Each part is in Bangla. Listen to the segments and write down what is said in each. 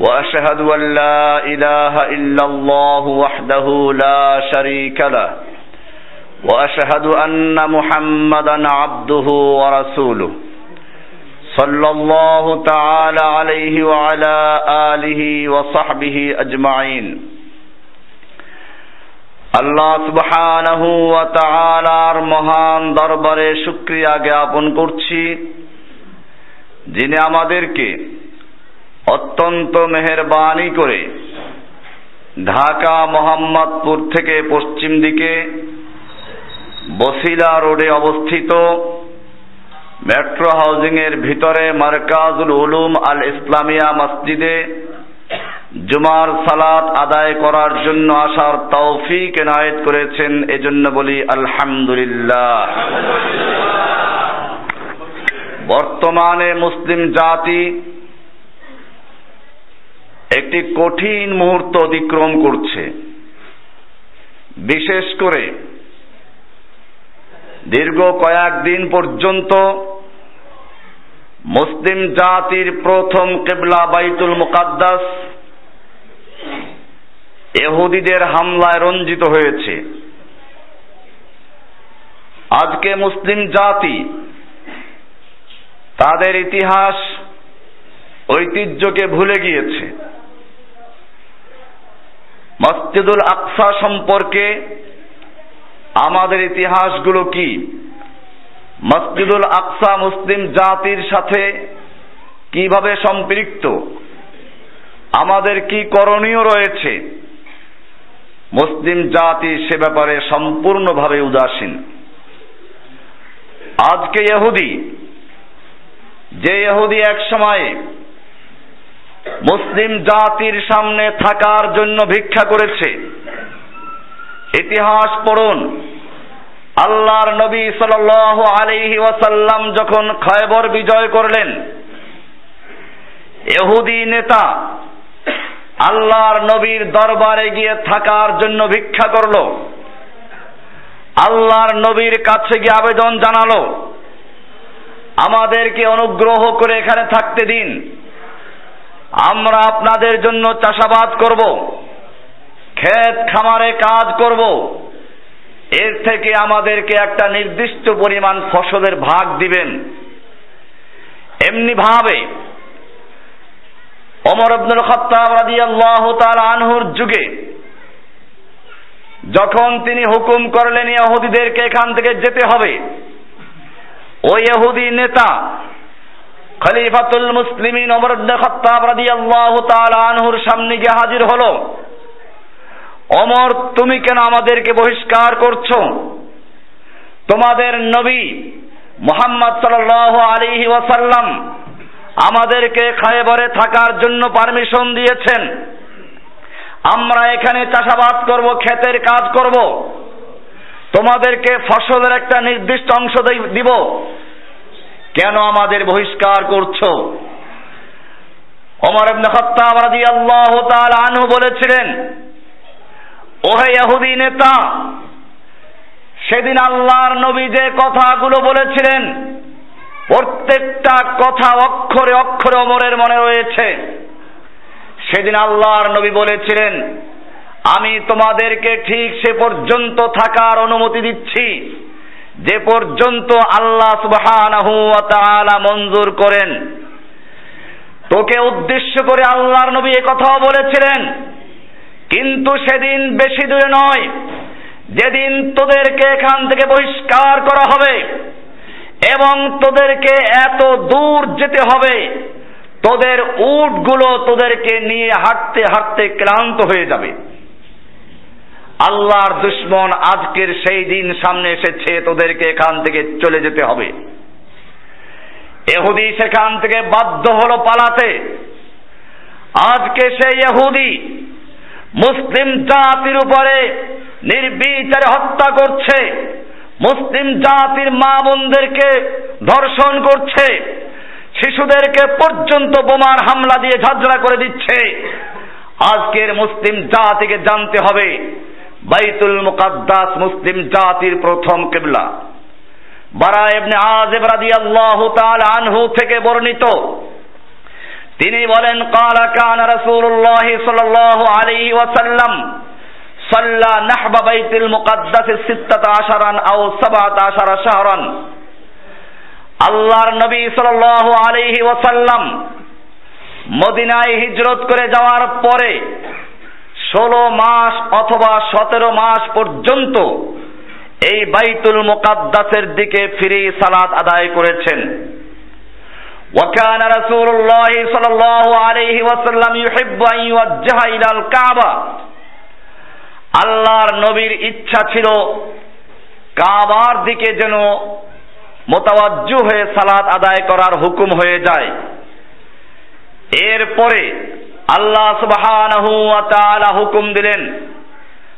واشهد ان لا اله الا الله وحده لا شريك له واشهد ان محمدا عبده ورسوله صلى الله تعالى عليه وعلى اله وصحبه اجمعين আল্লাহ সুবহানাহু ওয়া তাআলার মহান দরবারে শুকরিয়া জ্ঞাপন করছি যিনি আমাদেরকে অত্যন্ত মেহরবানি করে ঢাকা মোহাম্মদপুর থেকে পশ্চিম দিকে বসিলা রোডে অবস্থিত মেট্রো হাউজিং এর ভিতরে মারকাজুল উলুম আল ইসলামিয়া মসজিদে জুমার সালাত আদায় করার জন্য আসার তৌফিক এনায়েত করেছেন, এজন্য বলি আলহামদুলিল্লাহ। বর্তমানে মুসলিম জাতি একটি কঠিন মুহূর্ত অতিক্রম করছে। বিশেষ করে দীর্ঘ কয়েকদিন পর্যন্ত মুসলিম জাতির প্রথম কেবলা বাইতুল মুকাদ্দাস এহুদিদের হামলায় রঞ্জিত হয়েছে। আজকে মুসলিম জাতি তাদের ইতিহাস ঐতিহ্যকে ভুলে গিয়েছে। মসজিদুল আকসা সম্পর্কে আমাদের ইতিহাসগুলো কি? মসজিদুল আকসা মুসলিম জাতির সাথে কীভাবে সম্পৃক্ত? আমাদের কি করণীয় রয়েছে? মুসলিম জাতি সে ব্যাপারে সম্পূর্ণভাবে উদাসীন। আজকে ইহুদি, যে ইহুদি এক সময়ে মুসলিম জাতির সামনে থাকার জন্য ভিক্ষা করেছে। ইতিহাস পড়ুন। আল্লাহর নবী সাল আলাইহি ওয়াসাল্লাম যখন খয়বর বিজয় করলেন এহুদি নেতা আল্লাহর নবীর দরবারে গিয়ে থাকার জন্য ভিক্ষা করল। আল্লাহর নবীর কাছে গিয়ে আবেদন জানালো, আমাদেরকে অনুগ্রহ করে এখানে থাকতে দিন। আমরা আপনাদের জন্য চাষাবাদ করব, ক্ষেত খামারে কাজ করব। এর থেকে আমাদেরকে একটা নির্দিষ্ট পরিমাণ ফসলের ভাগ দিবেন। এমনি ভাবে অমর আব্দুল খত্তাব রাদিয়াল্লাহু তাআলা আনহুর যুগে যখন তিনি হুকুম করলেন, ইহুদিদেরকে এখান থেকে যেতে হবে। ওই ইহুদি নেতা খলিফাতুল মুসলিমিন ওমর ইবনে খাত্তাব রাদিয়াল্লাহু তাআলা আনহুর সামনে গিয়ে হাজির হলো। ওমর, তুমি কেন আমাদেরকে বহিষ্কার করছ? তোমাদের নবী মুহাম্মদ সাল্লাল্লাহু আলাইহি ওয়াসাল্লাম আমাদেরকে খায়বরে থাকার জন্য পারমিশন দিয়েছেন। আমরা এখানে চাষাবাদ করব, ক্ষেতের কাজ করব। তোমাদেরকে ফসলের একটা নির্দিষ্ট অংশ দিব। কেন আমাদের বহিষ্কার করছ? ওমর ইবনে খাত্তাব রাদিয়াল্লাহু তাআলা আনহু বলেছিলেন, ওহে ইহুদি নেতা, সেদিন আল্লাহর নবী যে কথাগুলো বলেছিলেন, প্রত্যেকটা কথা অক্ষরে অক্ষরে ওমরের মনে রয়েছে। সেদিন আল্লাহর নবী বলেছিলেন, আমি তোমাদেরকে ঠিক সে পর্যন্ত থাকার অনুমতি দিচ্ছি। যে পর্যন্ত আল্লাহ সুবহানাহু ওয়া তাআলা মঞ্জুর করেন, তোকে উদ্দেশ্য করে আল্লাহর নবী এ কথাও বলেছিলেন, কিন্তু সেদিন বেশি দূরে নয়, যেদিন তোদেরকে এখান থেকে বহিষ্কার করা হবে এবং তোদেরকে এত দূর যেতে হবে, তোদের উটগুলো তোদেরকে নিয়ে হাঁটতে হাঁটতে ক্লান্ত হয়ে যাবে। আল্লাহর দুশ্মন আজকের সেই দিন সামনে এসেছে, তোদেরকে এখান থেকে চলে যেতে হবে। এহুদি সেখান থেকে বাধ্য হলো পালাতে। আজকে সেই এহুদি মুসলিম জাতির উপরে নির্বিচারে হত্যা করছে, মুসলিম জাতির মা বোনদেরকে ধর্ষণ করছে, শিশুদেরকে পর্যন্ত বোমার হামলা দিয়ে ঝাঁঝরা করে দিচ্ছে। আজকের মুসলিম জাতিকে জানতে হবে বাইতুল মুকাদ্দাস মুসলিম জাতির প্রথম কেবলা। বারা ইবনে আযিব রাদিয়াল্লাহু তাআলা আনহু থেকে বর্ণিত। তিনি বলেন, কালা কান রাসূলুল্লাহ সাল্লাল্লাহু আলাইহি ওয়াসাল্লাম, সাল্লা নাহবা বাইতুল মুকাদ্দাস সিত্তাতা আশারান আও সাবাতা আশারা শাহরান। আল্লাহর নবী সাল্লাল্লাহু আলাইহি ওয়াসাল্লাম মদিনায় হিজরত করে যাওয়ার পরে ষোলো মাস অথবা সতেরো মাস পর্যন্ত এই বাইতুল মুকাদ্দাসের দিকে ফিরে সালাত আদায় করেছেন وكان رسول الله صلى الله عليه وسلم يحب أن يوجه إلى الكعبة আল্লাহর নবীর ইচ্ছা ছিল কাবার দিকে যেন মোতাবাজ্জু হয়ে সালাত আদায় করার হুকুম হয়ে যায় এরপরে আল্লাহ সুবহানাহু ওয়া তাআলা হুকুম দিলেন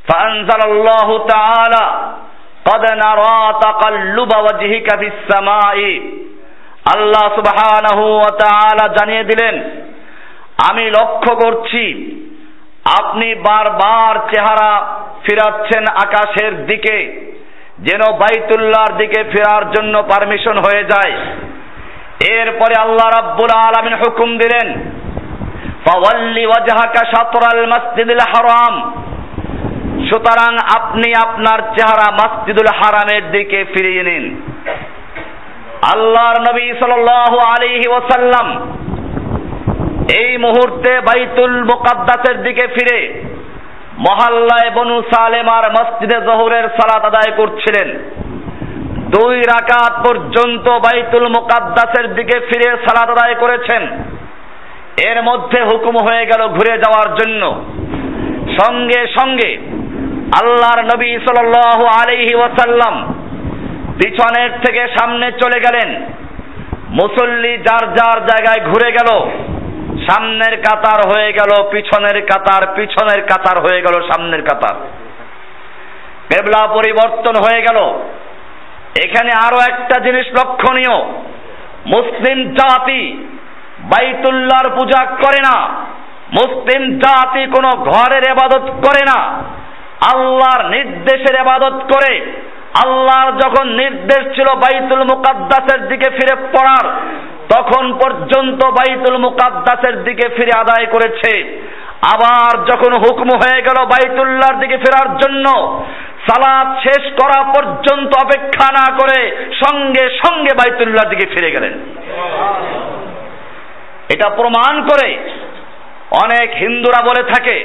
ফাআনজালাল্লাহু তাআলা قد نرى تقلب وجهك في السماء আল্লাহ সুবহানাহু ওয়া তাআলা জানিয়ে দিলেন আমি লক্ষ্য করছি আপনি বারবার চেহারা ফিরাচ্ছেন আকাশের দিকে যেন বাইতুল্লাহর দিকে ফেরার জন্য পারমিশন হয়ে যায় এরপরে আল্লাহ রাব্বুল আলামিন হুকুম দিলেন ফাওয়াল্লি ওয়াজহাকা শাতরাল মাসজিদুল হারাম। সুতরাং আপনি আপনার চেহারা মসজিদুল হারামের দিকে ফিরিয়ে নিন। আল্লাহর নবী সাল্লাল্লাহু আলাইহি ওয়াসাল্লাম এই মুহূর্তে বাইতুল মুকাদ্দাসের দিকে ফিরে মহল্লায় বনু সালেমার মসজিদে জহুরের সালাত আদায় করছিলেন। দুই রাকাত পর্যন্ত বাইতুল মুকাদ্দাসের দিকে ফিরে সালাত আদায় করেছেন। এর মধ্যে হুকুম হয়ে গেল ঘুরে যাওয়ার জন্য। সঙ্গে সঙ্গে আল্লাহর নবী সাল্লাল্লাহু আলাইহি ওয়াসাল্লাম পিছনের থেকে সামনে চলে গেলেন। মুসল্লি যার যার জায়গায় ঘুরে গেল, সামনের কাতার হয়ে গেল, পিছনের কাতার পিছনের কাতার হয়ে গেল, সামনের কাতার। কেবলা পরিবর্তন হয়ে গেল। এখানে আরও একটা জিনিস লক্ষণীয়, মুসলিম জাতি বাইতুল্লাহর পূজা করে না। মুসলিম জাতি কোনো ঘরের এবাদত করে না। আল্লাহর নির্দেশের এবাদত করে। আল্লাহর যখন নির্দেশ ছিল বাইতুল মুকাদ্দাসের দিকে ফিরে পড়ার, তখন পর্যন্ত বাইতুল মুকাদ্দাসের দিকে ফিরে আদায় করেছে। আবার যখন হুকম হয়ে গেল বাইতুল্লাহর দিকে ফেরার জন্য, সালাদ শেষ করা পর্যন্ত অপেক্ষা না করে সঙ্গে সঙ্গে বাইতুল্লাহর দিকে ফিরে গেলেন। এটা প্রমাণ করে অনেক হিন্দুরা বলে থাকে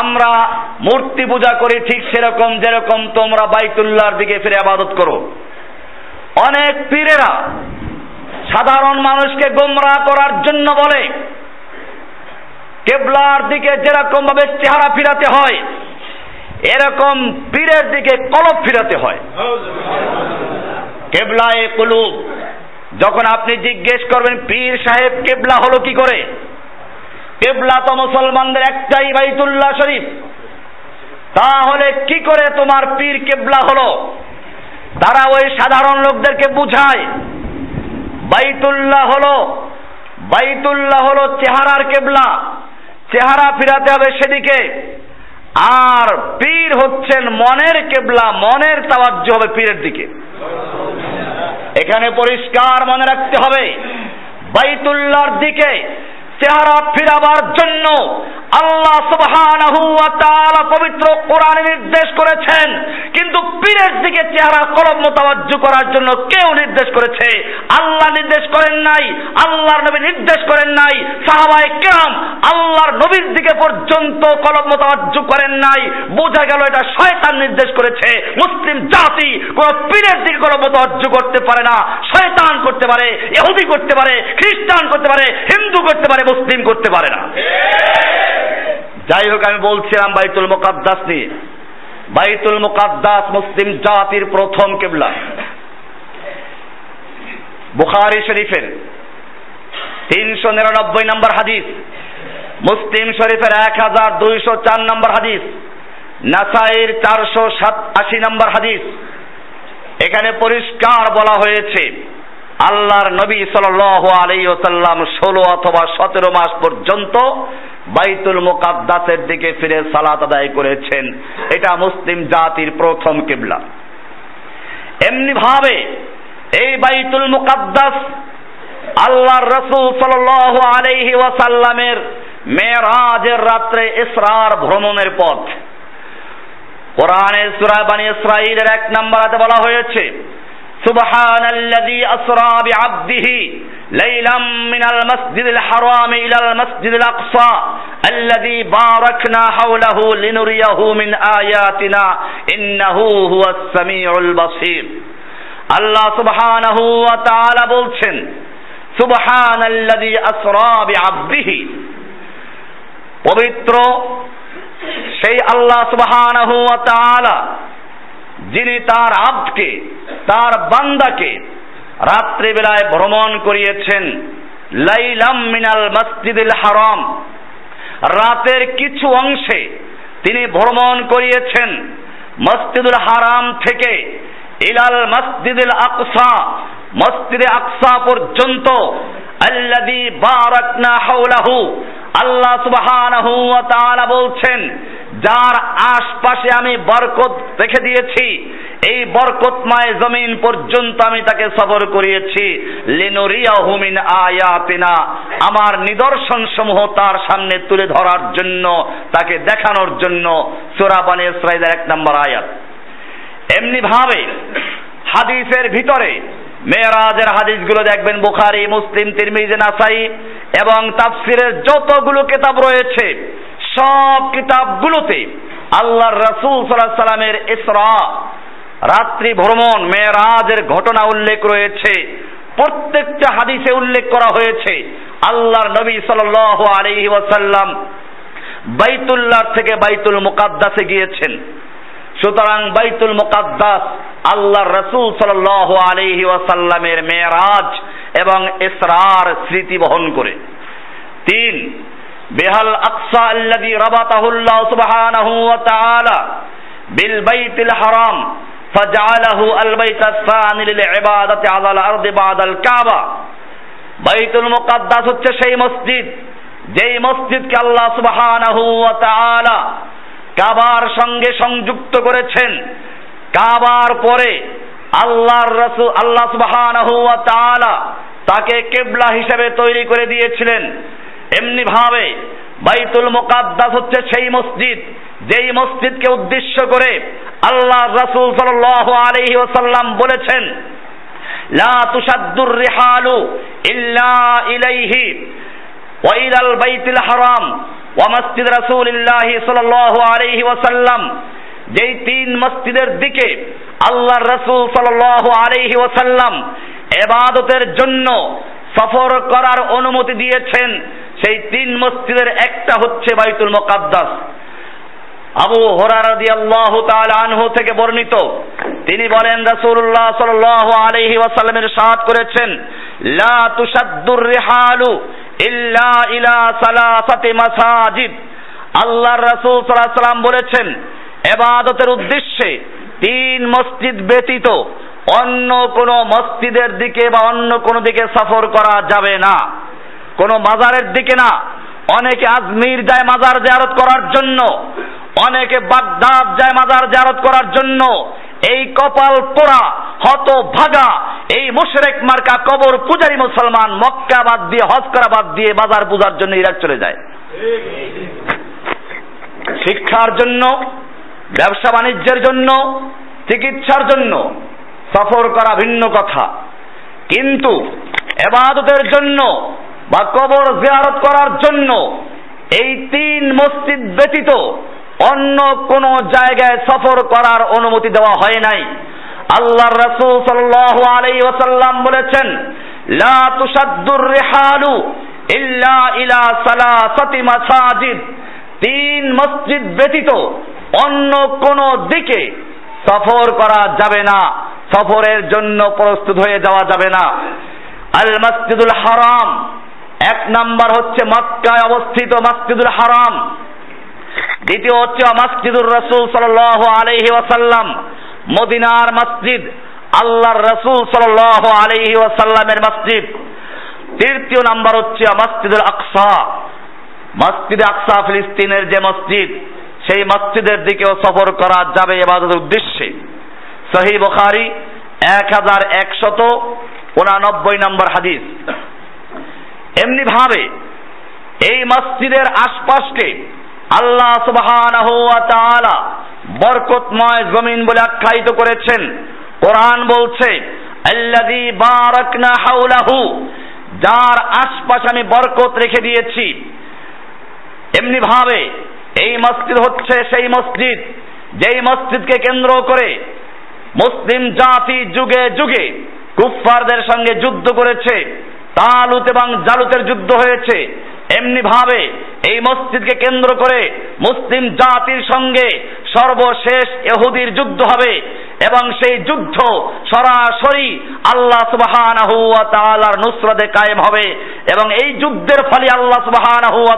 আমরা মূর্তি পূজা করি ঠিক সেরকম যেরকম তোমরা বাইতুল্লাহর দিকে ফিরে আবাদত করো। অনেক পীরেরা সাধারণ মানুষকে গোমরা করার জন্য বলে কেবলার দিকে যেরকম ভাবে চেহারা ফিরাতে হয় এরকম পীরের দিকে কলব ফিরাতে হয়। কেবলায় কুলুব যখন আপনি জিজ্ঞেস করবেন, পীর সাহেব কেবলা হলো কি করে? কেবলা তো মুসলমানদের একটাই বাইতুল্লাহ শরীফ। তাহলে কি করে তোমার পীর কেবলা হলো? তারা ওই সাধারণ লোকদেরকে বুঝায়, বাইতুল্লাহ হলো বাইতুল্লাহ হলো চেহারার কেবলা। চেহারা ফিরাতে হবে সেদিকে। আর পীর হচ্ছেন মনের কেবলা, মনের তাওয়াজ্য হবে পীরের দিকে। এখানে পরিষ্কার মনে রাখতে হবে। বাইতুল্লার দিকে চেহারা ফিরাবার জন্য আল্লাহ সুবহানাহু ওয়া তাআলা পবিত্র কোরআনে নির্দেশ করেছেন। কিন্তু পীরের দিকে চেহারা কলম মোতাবাজ্জু করার জন্য কেউ নির্দেশ করেছে। আল্লাহ নির্দেশ করেন নাই, আল্লাহর নবী নির্দেশ করেন নাই, সাহাবায়ে কেরাম আল্লাহর নবীর দিকে পর্যন্ত কলম মোতাবাজ্জু করেন নাই। বোঝা গেল এটা শয়তান নির্দেশ করেছে। মুসলিম জাতি কোন পীরের দিকে কলম মোতাবাজ্জু করতে পারে না। শয়তান করতে পারে, ইহুদি করতে পারে, খ্রিস্টান করতে পারে, হিন্দু করতে পারে মুসলিম করতে পারে না। যাই হোক, আমি বলছিলাম বাইতুল মুকাদ্দাস নিয়ে। বাইতুল মুকাদ্দাস মুসলিম জাতির প্রথম কেবলা। বুখারি শরীফের তিনশো নিরানব্বই নম্বর হাদিস, মুসলিম শরীফের এক হাজার দুইশো চার নম্বর হাদিস, নাসাইর চারশো সাত আশি নম্বর হাদিস। এখানে পরিষ্কার বলা হয়েছে আল্লাহর নবী সাল আলী ওসাল্লাম ষোলো অথবা সতেরো মাস পর্যন্ত বাইতুল মুকাদ্দাসের দিকে ফিরে সালাত আদায় করেছেন। এটা মুসলিম জাতির প্রথম কিবলা। এমনি ভাবে এই বাইতুল মুকাদ্দাস আল্লাহর রসুল সাল আলাইহি ওয়াসাল্লামের মেরাজের রাত্রে ইসরার ভ্রমণের পথ। কোরআনের সূরা বানি ইসরাঈলের এক নম্বরাতে বলা হয়েছে سبحان الذي أسرى بعبده ليلا من المسجد الحرام إلى المسجد الأقصى الذي باركنا حوله لنريه من آياتنا إنه هو السميع البصير আল্লাহ সুবহানাহু ওয়া তাআলা বলছেন সুবহানাল্লাযী আসরা বিআবদিহি পবিত্র সেই আল্লাহ সুবহানাহু ওয়া তাআলা যিনি তার আবকে, তার বান্দাকে রাত্রিবেলায় ভ্রমণ করিয়েছেন, লাইলাম মিনাল মসজিদুল হারাম। রাতের কিছু অংশে তিনি ভ্রমণ করিয়েছেন মসজিদুল হারাম থেকে ইলাল মসজিদুল আকসা, মসজিদে আকসা পর্যন্ত, আল্লাযী বারাকনা হাওলাহু, আল্লাহ সুবহানাহু ওয়া তাআলা বলছেন যার আশপাশে আমি বরকত রেখে দিয়েছি, এই বরকতময় জমিন পর্যন্ত আমি তাকে সফর করিয়েছি। লিনুরিয়াহু মিন আয়াতিনা, আমার নিদর্শন সমূহ তার সামনে তুলে ধরার জন্য, তাকে দেখানোর জন্য সূরা বানী এক নম্বর আয়াত। এমনি ভাবে হাদিসের ভিতরে মেয়েরাজের হাদিসগুলো দেখবেন, বুখারি, মুসলিম, তিরমিজি, নাসাই এবং তাফসিরের যতগুলো কেতাব রয়েছে সব কিতাবগুলোতে আল্লাহর রাসূল সাল্লাল্লাহু সাল্লামের ইসরা, রাত্রি ভ্রমণ, মেয়েরাজের ঘটনা উল্লেখ রয়েছে। প্রত্যেকটা হাদিসে উল্লেখ করা হয়েছে, আল্লাহর নবী সাল্লাল্লাহু আলাইহি ওয়াসাল্লাম বাইতুল্লাহ থেকে বাইতুল মুকাদ্দাসে গিয়েছেন। সুতরাং বাইতুল মুকাদ্দাস আল্লাহর রসুল সাল আলহি ওয়াসাল্লামের মেয়েরাজ এবং ইসরার স্মৃতি বহন করে। তিন বেহাল আকসা আল্লাযী রাবাতাহুল্লাহ সুবহানাহু ওয়া তাআলা বিল বাইতিল হারাম ফাজআলাহু আল বাইতাস সানি লিল ইবাদাতি আলাল আরদি বাদাল কাবা। বাইতুল হচ্ছে সেই মসজিদ, যেই মসজিদকে আল্লাহ সুবহানাহু ওয়া তাআলা কাবার সঙ্গে সংযুক্ত করেছেন। কাবার পরে আল্লাহর রসুল, আল্লাহ সুবহানাহু ওয়া তাআলা তাকে কেবলা হিসেবে তৈরি করে দিয়েছিলেন। এমনি ভাবে বাইতুল মুকাদ্দাস হচ্ছে সেই মসজিদ, যেই মসজিদকে উদ্দেশ্য করে আল্লাহ রাসূল সাল্লাল্লাহু আলাইহি ওয়াসাল্লাম বলেছেন, লা তুসাদ্দুর রিহালু ইল্লা ইলাইহি ওয়া ইলাল বাইতিল হারাম ওয়া মসজিদ রাসূলিল্লাহি সাল্লাল্লাহু আলাইহি ওয়াসাল্লাম। যেই তিন মসজিদের দিকে আল্লাহ রসুল সাল্লাল্লাহু আলাইহি ওয়াসাল্লাম এবাদতের জন্য সফর করার অনুমতি দিয়েছেন সেই তিন মসজিদের একটা হচ্ছে বাইতুল মুকাদ্দাস। আবু হুরায়রা রাদিয়াল্লাহু তাআলা আনহু থেকে বর্ণিত। তিনি বলেন, রাসূলুল্লাহ সাল্লাল্লাহু আলাইহি ওয়াসাল্লামের সাথ করেছেন, লা তুসাদ্দুর রিহালু ইল্লা ইলা সালাসাতি মাসাজিদ। আল্লাহর রাসূল সাল্লাল্লাহু সাল্লাম বলেছেন, এবাদতের উদ্দেশ্যে তিন মসজিদ ব্যতীত অন্য কোন মসজিদের দিকে বা অন্য কোন দিকে সফর করা যাবে না। কোন মাজারের দিকে না। অনেকে আজমির যায় মাজার জারত করার জন্য। অনেকে বাগদাদ যায় মাজার জারত করার জন্য। এই কপাল পোড়া হত ভাগা এই মুশরেক মার্কা কবর পূজারী মুসলমান মক্কা বাদ দিয়ে, হজ করা বাদ দিয়ে বাজার পূজার জন্য ইরাক চলে যায়। শিক্ষার জন্য, ব্যবসা বাণিজ্যের জন্য, চিকিৎসার জন্য সফর করা ভিন্ন কথা। কিন্তু এবাদতের জন্য বা কবর জিয়ারত করার জন্য এই তিন মসজিদ ব্যতীত অন্য কোন জায়গায় সফর করার অনুমতি দেওয়া হয় নাই। আল্লাহর রাসূল সাল্লাল্লাহু আলাইহি ওয়াসাল্লাম বলেছেন, লা তুসাদ্দুর রিহালু ইল্লা ইলা সালাসাতি মাসাজিদ। তিন মসজিদ ব্যতীত অন্য কোন দিকে সফর করা যাবে না, সফরের জন্য প্রস্তুত হয়ে যাওয়া যাবে না। আল মসজিদুল হারাম এক নাম্বার হচ্ছে মক্কায় অবস্থিত মাসজিদুল হারাম। দ্বিতীয় হচ্ছে মাসজিদুর রসুল সাল আলহি ওয়াসাল্লাম। মদিনার মসজিদ আল্লাহর রসুল সাল আলহি ওয়াসাল্লামের মসজিদ। তৃতীয় নাম্বার হচ্ছে মসজিদুল আকসা। মসজিদ আকসা ফিলিস্তিনের যে মসজিদ, সেই মসজিদের দিকেও সফর করা যাবে এবাদতের উদ্দেশ্যে। সহি বখারি এক হাজার একশত উনানব্বই নম্বর হাদিস। এমনি ভাবে এই মসজিদের আশপাশকে আল্লাহ তাআলা বরকতময় জমিন বলে আখ্যায়িত করেছেন। কোরআন বলছে যার আশপাশ আমি বরকত রেখে দিয়েছি। এমনি ভাবে এই মসজিদ হচ্ছে সেই মসজিদ, যেই মসজিদকে কেন্দ্র করে মুসলিম জাতি যুগে যুগে কুফফারদের সঙ্গে যুদ্ধ করেছে। তালুত এবং জালুতের যুদ্ধ হয়েছে। এমনি ভাবে এই মসজিদকে কেন্দ্র করে মুসলিম জাতির সঙ্গে সর্বশেষ এহুদির যুদ্ধ হবে এবং সেই যুদ্ধ সরাসরি আল্লাহ তাআলার নুসরতে কায়েম হবে এবং এই যুদ্ধের ফলে আল্লাহ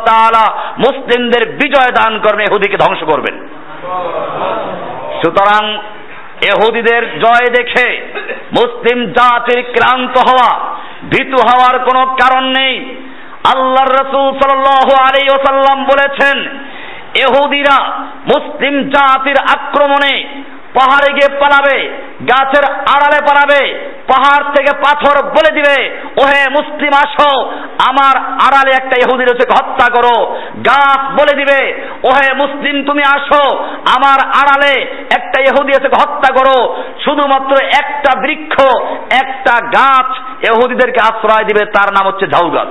তাআলা মুসলিমদের বিজয় দান করবে এহুদিকে ধ্বংস করবেন। সুতরাং এহুদিদের জয় দেখে মুসলিম জাতির ক্লান্ত হওয়া ভীতু হওয়ার কোনো কারণ নেই। আল্লাহর রসুল সাল্লাল্লাহু আলাইহি ওসাল্লাম বলেছেন এহুদিরা মুসলিম জাতির আক্রমণে পাহাড়ে গিয়ে পালাবে, গাছের আড়ালে পালাবে, পাহাড় থেকে পাথর বলে দিবে, ওহে মুসলিম আসো, আমার আড়ালে একটা ইহুদি রয়েছে, হত্যা করো। গাছ বলে দিবে, ওহে মুসলিম তুমি আসো, আমার আড়ালে একটা ইহুদি আছে, হত্যা করো। শুধুমাত্র একটা বৃক্ষ, একটা গাছ ইহুদিদেরকে আশ্রয় দিবে, তার নাম হচ্ছে ঝাউ গাছ।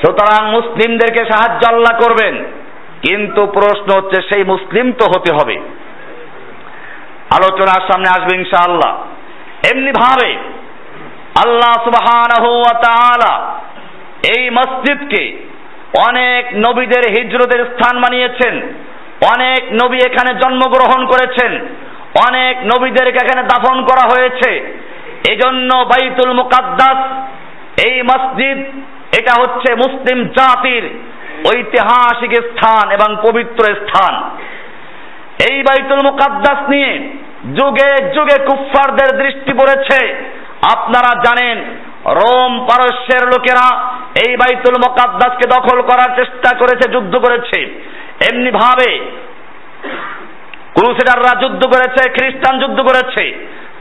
সুতরাং মুসলিমদেরকে সাহায্য আল্লাহ করবেন। কিন্তু প্রশ্ন হচ্ছে, সেই মুসলিম তো হতে হবে। আলোচনার সামনে আসবে ইনশাআল্লাহ। এমনি ভাবে আল্লাহ সুবহানাহু ওয়া এই মসজিদকে অনেক নবীদের হিজরতের স্থান বানিয়েছেন, অনেক নবী এখানে জন্মগ্রহণ করেছেন, অনেক নবীদেরকে এখানে দাফন করা হয়েছে। এজন্য বাইতুল মুকাদ্দাস, এই মসজিদ, এটা হচ্ছে মুসলিম জাতির ঐতিহাসিক স্থান এবং পবিত্র স্থান। এই বাইতুল মুকাদ্দাস নিয়ে যুগে যুগে কুফফারদের দৃষ্টি পড়েছে। আপনারা জানেন, রোম পারস্যের লোকেরা এই বাইতুল মুকাদ্দাসকে দখল করার চেষ্টা করেছে, যুদ্ধ করেছে। এমনি ভাবে ক্রুসেডাররা যুদ্ধ করেছে, খ্রিস্টান যুদ্ধ করেছে,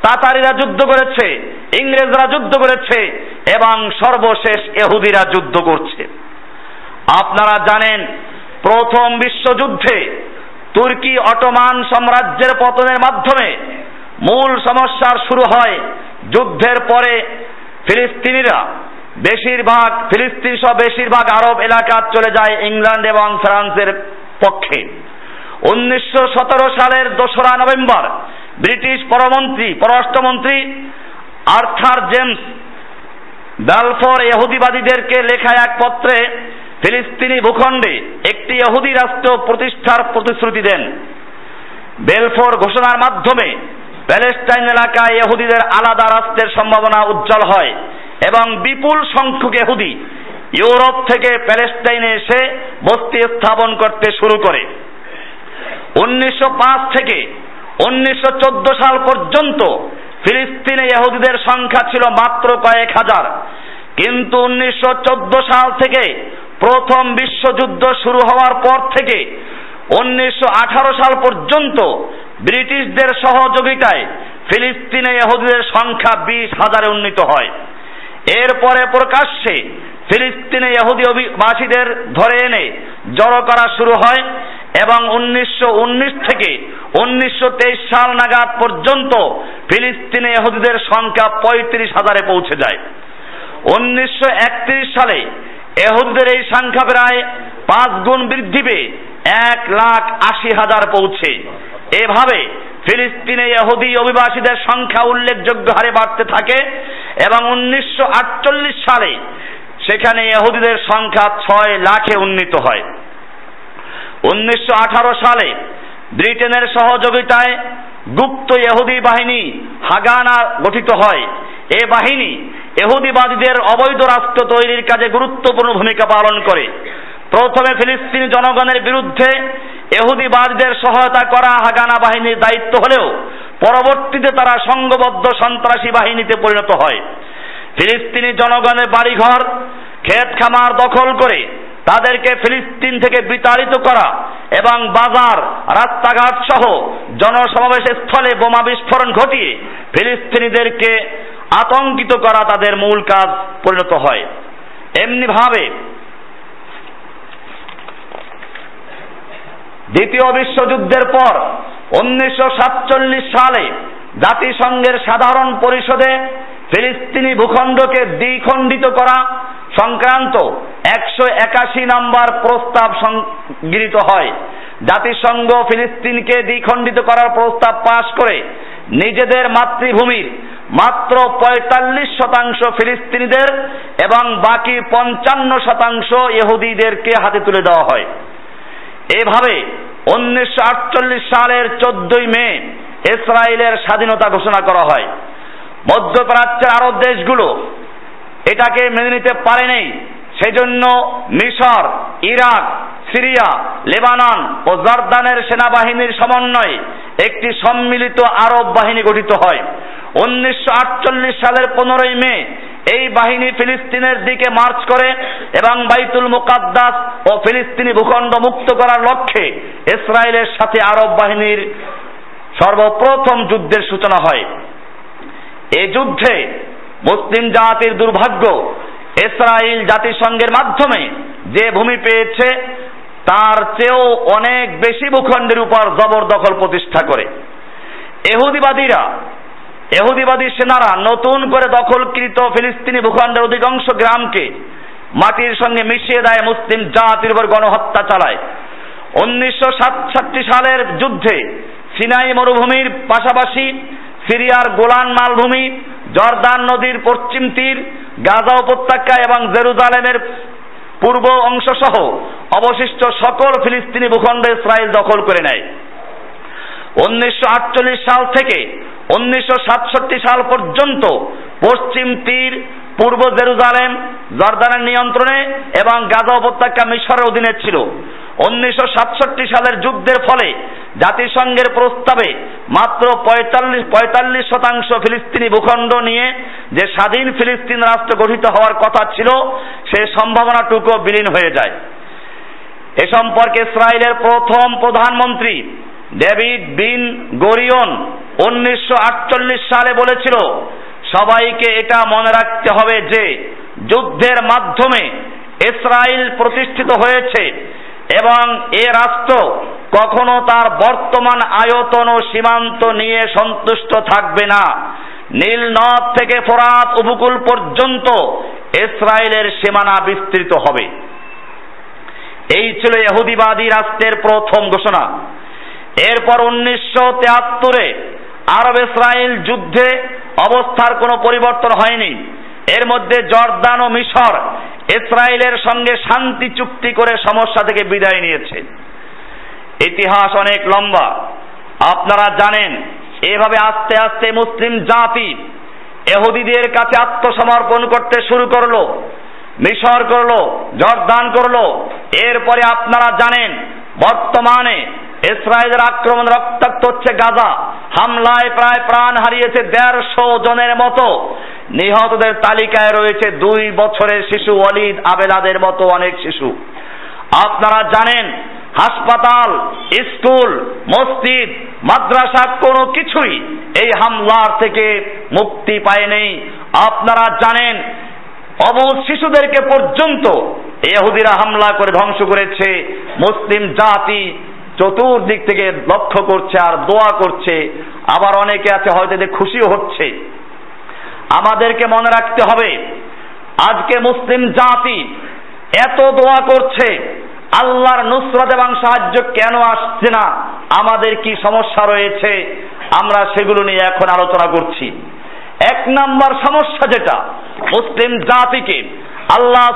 তাতারিরা যুদ্ধ করেছে, ইংরেজরা যুদ্ধ করেছে, এবং সর্বশেষ এহুদিরা যুদ্ধ করছে। আপনারা জানেন, প্রথম বিশ্বযুদ্ধে তুর্কি অটোমান সাম্রাজ্যের পতনের মাধ্যমে মূল সমস্যার শুরু হয় যুদ্ধের পরে ফিলিস্তিনিরা। বেশিরভাগ, ফিলিস্তিন সহ বেশিরভাগ আরব এলাকা চলে যায় ইংল্যান্ড এবং ফ্রান্সের পক্ষে। উনিশশো সতেরো সালের দোসরা নভেম্বর ব্রিটিশ পরমন্ত্রী, পররাষ্ট্রমন্ত্রী আর্থার জেমস ব্যালফোর এহুদিবাদীদেরকে লেখা এক পত্রে ফিলিস্তিনি ভূখণ্ডে একটি ইহুদি রাষ্ট্র প্রতিষ্ঠার প্রতিশ্রুতি দেন। বেলফোর ঘোষণার মাধ্যমে প্যালেস্টাইন এলাকায় ইহুদিদের আলাদা রাষ্ট্রের সম্ভাবনা উজ্জ্বল হয় এবং বিপুল সংখ্যক ইহুদি ইউরোপ থেকে প্যালেস্টাইনে এসে বস্তি স্থাপন করতে শুরু করে। উনিশশো পাঁচ থেকে উনিশশো চোদ্দ সাল পর্যন্ত ফিলিস্তিনে ইহুদিদের সংখ্যা ছিল মাত্র কয়েক হাজার। কিন্তু উনিশশো চোদ্দ সাল থেকে প্রথম বিশ্বযুদ্ধ শুরু হওয়ার পর থেকে উনিশশো আঠারো সাল পর্যন্ত ব্রিটিশদের সহযোগিতায় ফিলিস্তিনে ইহুদিদের সংখ্যা বিশ হাজারে উন্নীত হয়। এরপরে প্রকাশ্যে ফিলিস্তিনে ইহুদি অভিবাসীদের ধরে এনে জড়ো করা শুরু হয় এবং উনিশশো উনিশ থেকে উনিশশো তেইশ সাল নাগাদ পর্যন্ত ফিলিস্তিনে ইহুদিদের সংখ্যা পঁয়ত্রিশ হাজারে পৌঁছে যায়। উনিশশো একত্রিশ সালে এহুদদের এই সংখ্যা প্রায় পাঁচ গুণ বৃদ্ধি পেয়ে এক লাখ আশি হাজার পৌঁছে। এভাবে ফিলিস্তিনে ইহুদি অভিবাসীদের সংখ্যা উল্লেখযোগ্য হারে বাড়তে থাকে এবং উনিশশো আটচল্লিশ সালে সেখানে ইহুদিদের সংখ্যা ছয় লাখে উন্নীত হয়। উনিশশো আঠারো সালে ব্রিটেনের সহযোগিতায় গুপ্ত ইহুদি বাহিনী হাগানা গঠিত হয়। এ বাহিনী এহুদিবাদীদের অবৈধ রাষ্ট্র তৈরির কাজে গুরুত্বপূর্ণ ভূমিকা পালন করে। প্রথমে ফিলিস্তিনি জনগণের বিরুদ্ধে এহুদিবাদীদের সহায়তা করা হাগানা বাহিনীর দায়িত্ব হলেও পরবর্তীতে তারা সংঘবদ্ধ সন্ত্রাসী বাহিনীতে পরিণত হয়। ফিলিস্তিনি জনগণের বাড়িঘর ক্ষেত খামার দখল করে তাদেরকে ফিলিস্তিন থেকে বিতাড়িত করা এবং বাজার, রাস্তাঘাট সহ জনসমাবেশ স্থলে বোমা বিস্ফোরণ ঘটিয়ে ফিলিস্তিনিদেরকে আতঙ্কিত করা তাদের মূল কাজ পরিণত হয়। এমনিভাবে দ্বিতীয় বিশ্বযুদ্ধের পর উনিশশো সাতচল্লিশ সালে জাতিসংঘের সাধারণ পরিষদে ফিলিস্তিনি ভূখণ্ডকে দ্বিখণ্ডিত করা সংক্রান্ত একশো একাশি নম্বর প্রস্তাব গৃহীত হয়। জাতিসংঘ ফিলিস্তিনকে দ্বিখণ্ডিত করার প্রস্তাব পাশ করে নিজেদের মাতৃভূমির মাত্র পঁয়তাল্লিশ শতাংশ ফিলিস্তিনিদের এবং বাকি পঞ্চান্ন শতাংশ ইহুদিদেরকে হাতে তুলে দেওয়া হয়। এভাবে উনিশশো আটচল্লিশ সালের চোদ্দই মে ইসরায়েলের স্বাধীনতা ঘোষণা করা হয়। মধ্যপ্রাচ্যের আরব দেশগুলো এটাকে মেনে নিতে পারেনি সেজন্য মিশর, ইরাক, সিরিয়া, লেবানন ও জর্দানের সেনাবাহিনীর সমন্বয়ে একটি সম্মিলিত আরব বাহিনী গঠিত হয়। উনিশশো আটচল্লিশ সালের পনেরোই মে এই বাহিনী ফিলিস্তিনের দিকে মার্চ করে এবং বাইতুল মুকাদ্দাস ও ফিলিস্তিনি ভূখণ্ড মুক্ত করার লক্ষ্যে ইসরায়েলের সাথে আরব বাহিনীর সর্বপ্রথম যুদ্ধের সূচনা হয়। এ যুদ্ধে মুসলিম জাতির দুর্ভাগ্য, ইসরায়েল জাতিসংঘের মাধ্যমে যে ভূমি পেয়েছে, তার চেয়েও অনেক বেশি ভূখণ্ডের উপর জবরদখল প্রতিষ্ঠা করে। এহুদিবাদীরা এহুদিবাদী সেনারা নতুন করে দখলকৃত ফিলিস্তিনি ভূখণ্ডের অধিকাংশ গ্রামকে মাটির সঙ্গে মিশিয়ে দেয় মুসলিম জাতির উপর গণহত্যা চালায়। উনিশশো সাতষট্টি সালের যুদ্ধে সিনাই মরুভূমির পাশাপাশি সিরিয়ার গোলান মালভূমি, জর্দান নদীর পশ্চিম তীর, গাজা উপত্যকা এবং জেরুজালেমের পূর্ব অংশ সহ অবশিষ্ট সকল ফিলিস্তিনি ভূখণ্ড ইসরায়েল দখল করে নেয়। উনিশশো আটচল্লিশ সাল থেকে উনিশশো সাতষট্টি সাল পর্যন্ত পশ্চিম তীর, পূর্ব জেরুজালেম, জর্দানের নিয়ন্ত্রণে এবং গাজা উপত্যকা মিশরের অধীনে ছিল। উনিশশো সাতষট্টি সালের যুদ্ধের ফলে জাতিসংঘের প্রস্তাবে মাত্র পঁয়তাল্লিশ পঁয়তাল্লিশ শতাংশ ফিলিস্তিনি ভূখণ্ড নিয়ে যে স্বাধীন ফিলিস্তিন রাষ্ট্র গঠিত হওয়ার কথা ছিল, সে সম্ভাবনাটুকু বিলীন হয়ে যায়। এ সম্পর্কে ইসরায়েলের প্রথম প্রধানমন্ত্রী ডেভিড বিন গরিয়ন উনিশশো আটচল্লিশ সালে বলেছিল, সবাইকে এটা মনে রাখতে হবে যে যুদ্ধের মাধ্যমে ইসরায়েল প্রতিষ্ঠিত হয়েছে এবং এ রাষ্ট্র কখনো তার বর্তমান আয়তন ও সীমান্ত নিয়ে সন্তুষ্ট থাকবে না। নীল নদ থেকে ফোরাত উপকূল পর্যন্ত ইসরায়েলের সীমানা বিস্তৃত হবে। এই ছিল ইহুদিবাদী রাষ্ট্রের প্রথম ঘোষণা। এরপর উনিশশো তেয়াত্তরে আরব ইসরায়েল যুদ্ধে অবস্থার কোনো পরিবর্তন হয়নি। এর মধ্যে জর্দান ও মিশর ইসরায়েলের সঙ্গে শান্তি চুক্তি করে সমস্যা থেকে বিদায় নিয়েছে। ইতিহাস অনেক লম্বা। আপনারা জানেন, এভাবে আস্তে আস্তে মুসলিম জাতি এহুদিদের কাছে আত্মসমর্পণ করতে শুরু করল, মিশর করল, জর্দান করল। এরপরে আপনারা জানেন, বর্তমানে ইসরায়েলের আক্রমণ রক্তাক্ত হচ্ছে গাজা। হামলায় প্রায় প্রাণ হারিয়েছে দেড়শো জনের মতো। নিহতদের তালিকায় রয়েছে দুই বছরের শিশু অলিদ আবেলাদের মতো অনেক শিশু। আপনারা জানেন, হাসপাতাল, স্কুল, মসজিদ, মাদ্রাসা কোনো কিছুই এই হামলার থেকে মুক্তি পায়নি। আপনারা জানেন অবুধ শিশুদেরকে পর্যন্ত এহুদিরা হামলা করে ধ্বংস করেছে। মুসলিম জাতি চতুর্দিক থেকে লক্ষ্য করছে আর দোয়া করছে। আবার অনেকে আছে, হয়তো এদের খুশিও হচ্ছে। আমাদেরকে মনে রাখতে হবে, আজকে মুসলিম জাতি এত দোয়া করছে, আল্লাহর নুসরত এবং সাহায্য কেন আসছে না? আমাদের কি সমস্যা রয়েছে? আমরা সেগুলো নিয়ে এখন আলোচনা করছি। এক নাম্বার সমস্যা যেটা, মুসলিম জাতিকে আল্লাহ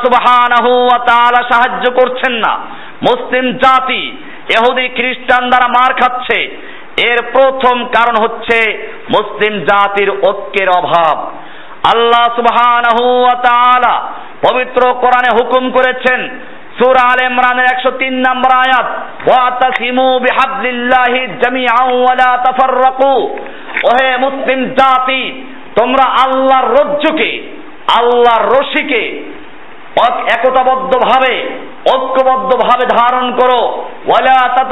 তাআলা সাহায্য করছেন না। মুসলিম জাতি এহুদি খ্রিস্টান দ্বারা মার খাচ্ছে। এর প্রথম কারণ হচ্ছে মুসলিম জাতির ঐক্যের অভাব। আল্লাহ সুবহানাহু ওয়া তাআলা পবিত্র কোরআনে হুকুম করেছেন, সূরা আল ইমরানের 103 নম্বর আয়াত, ওয়া তাসিমু বিহাবলিল্লাহি জামিআন ওয়া লা তাফাররাকু। ওহে মুসলিম জাতি, তোমরা আল্লাহর রজ্জুকে, আল্লাহর রশিকে একতাবদ্ধভাবে, ঐক্যবদ্ধভাবে ধারণ করো। ওয়ালা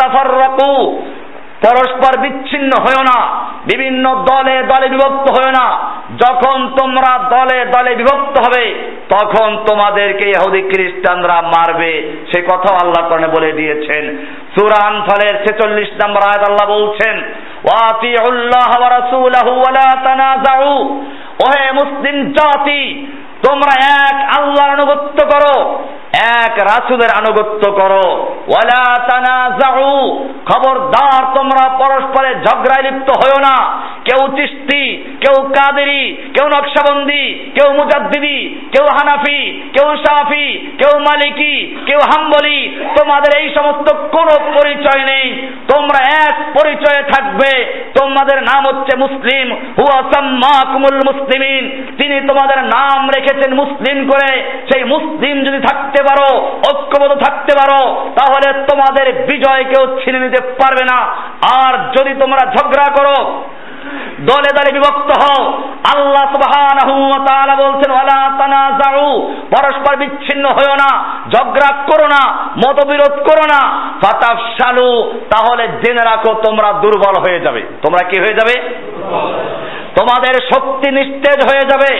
পরস্পর বিচ্ছিন্ন হয়েও না, বিভিন্ন দলে দলে বিভক্ত হয়েও না। যখন তোমরা দলে দলে বিভক্ত হবে, তখন তোমাদেরকে ইহুদি খ্রিস্টানরা মারবে। সে কথা আল্লাহ কোরআনে বলে দিয়েছেন। সূরা আনফালের 46 নম্বর আয়াত আল্লাহ বলছেন, ওয়াতিউল্লাহ ওয়া রাসূলাহু ওয়া লা ওহে মুসলিম জাতি তোমরা এক আল্লাহর আনুগত্য করো, এক রাসুলের আনুগত্য করো। ওয়ালা তানাজাউ খবরদার তোমরা পরস্পরে ঝগড়ায় লিপ্ত হয়েও না। কেউ চিস্তি, কেউ কাদেরি, কেউ নকশাবন্দি, কেউ মুজাদ্দিদি, কেউ হানাফি, কেউ সাফি কেউ মালিকি, কেউ হাম্বলি, তোমাদের এই সমস্ত কোনো পরিচয় নেই। তোমরা এক পরিচয়ে থাকবে। তোমাদের নাম হচ্ছে মুসলিম। হুয়া সাম্মাকুমুল মুসলিমিন। তিনি তোমাদের নাম রেখেছেন মুসলিম করে, সেই মুসলিম যদি থাকতে পারো, ঐক্যবদ্ধ থাকতে পারো, তাহলে তোমাদের বিজয় কেউ ছিনে নিতে পারবে না। আর যদি তোমরা ঝগড়া করো, দলে দলে বিভক্ত হও, আল্লাহ সুবহানাহু ওয়া তাআলা বলছেন, ওয়ালা তানাজাউ পরস্পর বিচ্ছিন্ন হয়ো না, ঝগড়া করো না, মতবিরোধ করো না। ফাতাফশালু, তাহলে জেনে রাখো তোমরা দুর্বল হয়ে যাবে। তোমরা কি হয়ে যাবে? তোমাদের শক্তি নিস্তেজ হয়ে যাবে।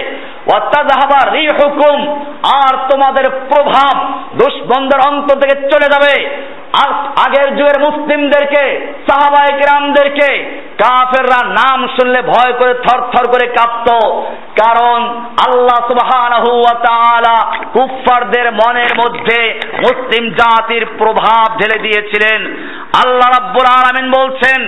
হুকুম আর তোমাদের প্রভাব দুষ্বন্ধের অন্ত থেকে চলে যাবে। আগের যুগের মুসলিমদেরকে সাহাবাই গ্রামদেরকে কাফেররা নাম শুনলে ভয় করে থর থর করে কাঁপত। কারণ আল্লাহ সুবহানাহু ওয়া মনের মধ্যে মুসলিম জাতির প্রভাব ঢেলে দিয়েছিলেন। আল্লাহ রাব্বুল আলামিন বলছেন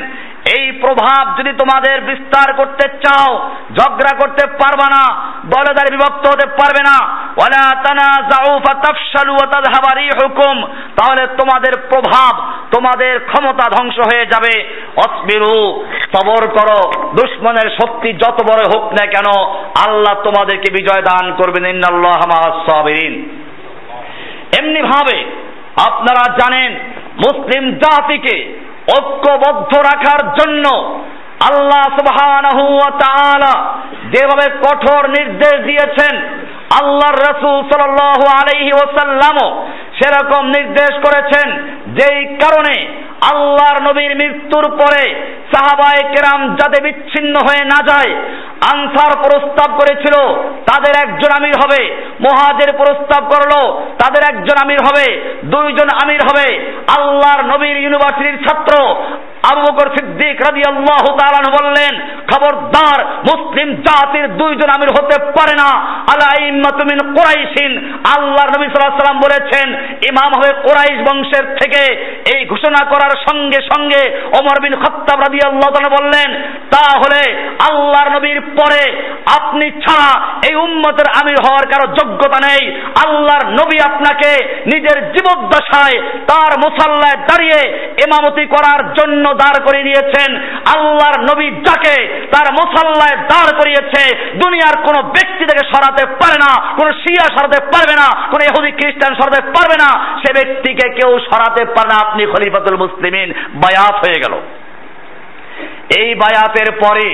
এই প্রভাব যদি তোমাদের বিস্তার করতে চাও, ঝগড়া করতে পারবে না দলে দলে বিভক্ত হতে পারবে না, ওয়ালা তানাজাউ ফাতাফশালু ওয়া তাযহাবা রিহুকুম, তাহলে তোমাদের প্রভাব, তোমাদের ক্ষমতা ধ্বংস হয়ে যাবে। অসবিরু, সবর করো, দুশ্মনের শক্তি যত বড় হোক না কেন, আল্লাহ তোমাদেরকে বিজয় দান করবেন, ইন্নাল্লাহ মা'আস সাবিরিন। এমনি ভাবে আপনারা জানেন, মুসলিম জাতিকে ঐক্যবদ্ধ রাখার জন্য আল্লাহ সুবহানাহু ওয়া তাআলা যেভাবে কঠোর নির্দেশ দিয়েছেন আল্লাহর রাসূল সাল্লাল্লাহু আলাইহি ওয়াসাল্লামও সেরকম নির্দেশ করেছেন, যেই কারণে আল্লাহর নবীর মৃত্যুর পরে সাহাবায়ে কেরাম যাতে বিচ্ছিন্ন হয়ে না যায়, আনসার প্রস্তাব করেছিল, তাদের একজন আমির হবে, মহাজের প্রস্তাব করল, তাদের একজন আমির হবে, দুইজন আমির হবে, আল্লাহর নবীর ইউনিভার্সিটির ছাত্র আবু বকর সিদ্দিক রাদিয়াল্লাহু তাআলা বললেন, খবরদার মুসলিম জাতির দুইজন আমির হতে পারে না, আলা ইম্মাতু মিন কুরাইশিন। আল্লাহর নবী আলাইহি সাল্লাম বলেছেন, ইমাম হবে কুরাইশ বংশের থেকে। এই ঘোষণা করার সঙ্গে সঙ্গে বিন খাত্তাব তাআলা বললেন, তাহলে নবীর পরে আপনি ছাড়া এই উম্মতের আমির হওয়ার কারও যোগ্যতা নেই। আল্লাহর নবী আপনাকে নিজের জীবদ্দশায় তার মুসাল্লায় দাঁড়িয়ে ইমামতি করার জন্য দাঁড় করিয়ে দিয়েছেন। আল্লাহর নবী যাকে তার মুসাল্লায় দাঁড় করিয়েছে, দুনিয়ার কোন ব্যক্তি থেকে সরাতে পারে না। কোন শিয়া সরাতে পারবে না, কোন ইহুদি খ্রিস্টান সরাতে পারবে না, সে ব্যক্তিকে কেউ সরাতে পারে না। আপনি খলিফাতুল মুসলিমিন, বায়াত হয়ে গেল। এই বায়াতের পরে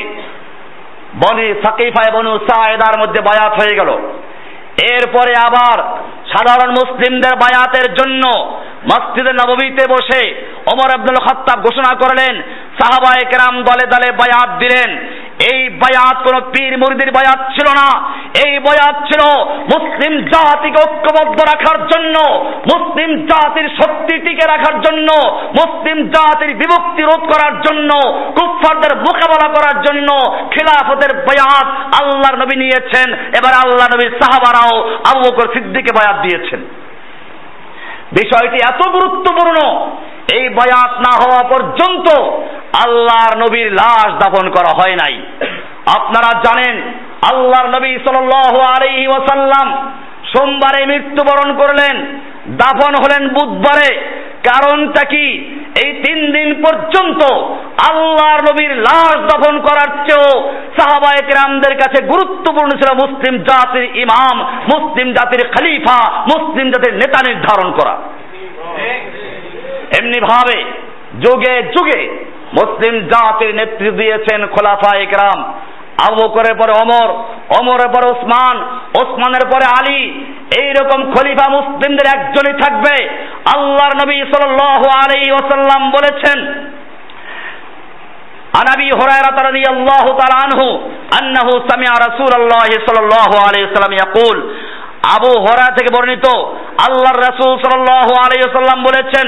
বনি সাকিফায় বনু সায়েদার মধ্যে বায়াত হয়ে গেল। এরপরে আবার সাধারণ মুসলিমদের বায়াতের জন্য মসজিদে নবমীতে বসে ওমর আব্দুল খত্তাব ঘোষণা করলেন, সাহাবায়ে কেরাম দলে দলে বায়াত দিলেন। এই বায়াত কোন পীর মুরিদের বায়াত ছিল না। এই বায়াত ছিল মুসলিম জাতিকে ঐক্যবদ্ধ রাখার জন্য, মুসলিম জাতির শক্তি টিকে রাখার জন্য, মুসলিম জাতির বিভক্তি রোধ করার জন্য, কুফফারদের মোকাবেলা করার জন্য খিলাফতের বায়াত আল্লাহর নবী নিয়েছেন। এবার আল্লাহ নবীর সাহাবারাও আবু বকর সিদ্দিকে বায়াত দিয়েছেন। বিষয়টি এত গুরুত্বপূর্ণ, এই বয়াত না হওয়া পর্যন্ত আল্লাহর নবীর লাশ দাফন করা হয় নাই। আপনারা জানেন, আল্লাহর নবী সাল্লাল্লাহু আলাইহি ওয়াসাল্লাম সোমবারে মৃত্যুবরণ করলেন, দাফন হলেন বুধবারে। কারণটা কি? এই তিন দিন পর্যন্ত আল্লাহর নবীর লাশ দফন করার চেয়েও সাহাবায়ে কেরামদের কাছে গুরুত্বপূর্ণ ছিল মুসলিম জাতির ইমাম, মুসলিম জাতির খলিফা, মুসলিম জাতির নেতা নির্ধারণ করা। এমনি ভাবে যুগে যুগে মুসলিম জাতির নেতৃত্ব দিয়েছেন খোলাফা একরাম আবু বকরের পরে অমর অমরের পরে ওসমান ওসমানের পরে আলী এই রকম খলিফা মুসলিমদের একজনই থাকবে আল্লাহর নবী সাল্লাল্লাহু আলাইহি ওয়াসাল্লাম বলেছেন عن ابي هريره رضي الله تعالى عنه انه سمع رسول الله صلى الله عليه وسلم يقول আবু হরা থেকে বর্ণিত আল্লাহর রাসূল সাল্লাল্লাহু আলাইহি ওয়াসাল্লাম বলেছেন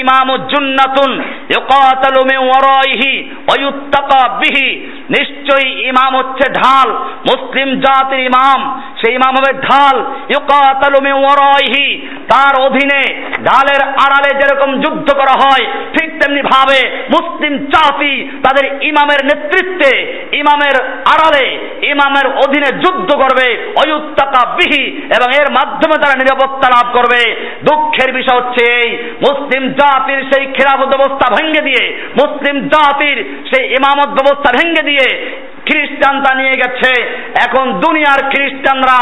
ইমামু জুন্নাতুন ইউকাতালু মিন ওয়ারাইহি ওয়া ইউত্তাকা বিহি নিশ্চয়ই ইমাম হচ্ছে ঢাল, মুসলিম জাতির ইমাম। সেই ইমাম হবে ঢাল, ইউকাতালু মিন ওয়ারাইহি। তার অধীনে ঢালের আড়ালে যেরকম যুদ্ধ করা হয়, ঠিক তেমনি ভাবে মুসলিম জাতি তাদের ইমামের নেতৃত্বে, ইমামের আড়ালে ইমামের অধীনে যুদ্ধ করবে অয়ুত্তাকা বিহি, এবং এর মাধ্যমে তারা নিরাপত্তা লাভ করবে। দুঃখের বিষয় হচ্ছে এই মুসলিম জাতির সেই খেলাফত ব্যবস্থা ভেঙে দিয়ে মুসলিম জাতির সেই ইমামত ব্যবস্থা ভেঙে দিয়ে খ্রিস্টানরা নিয়ে গেছে। এখন দুনিয়ার খ্রিস্টানরা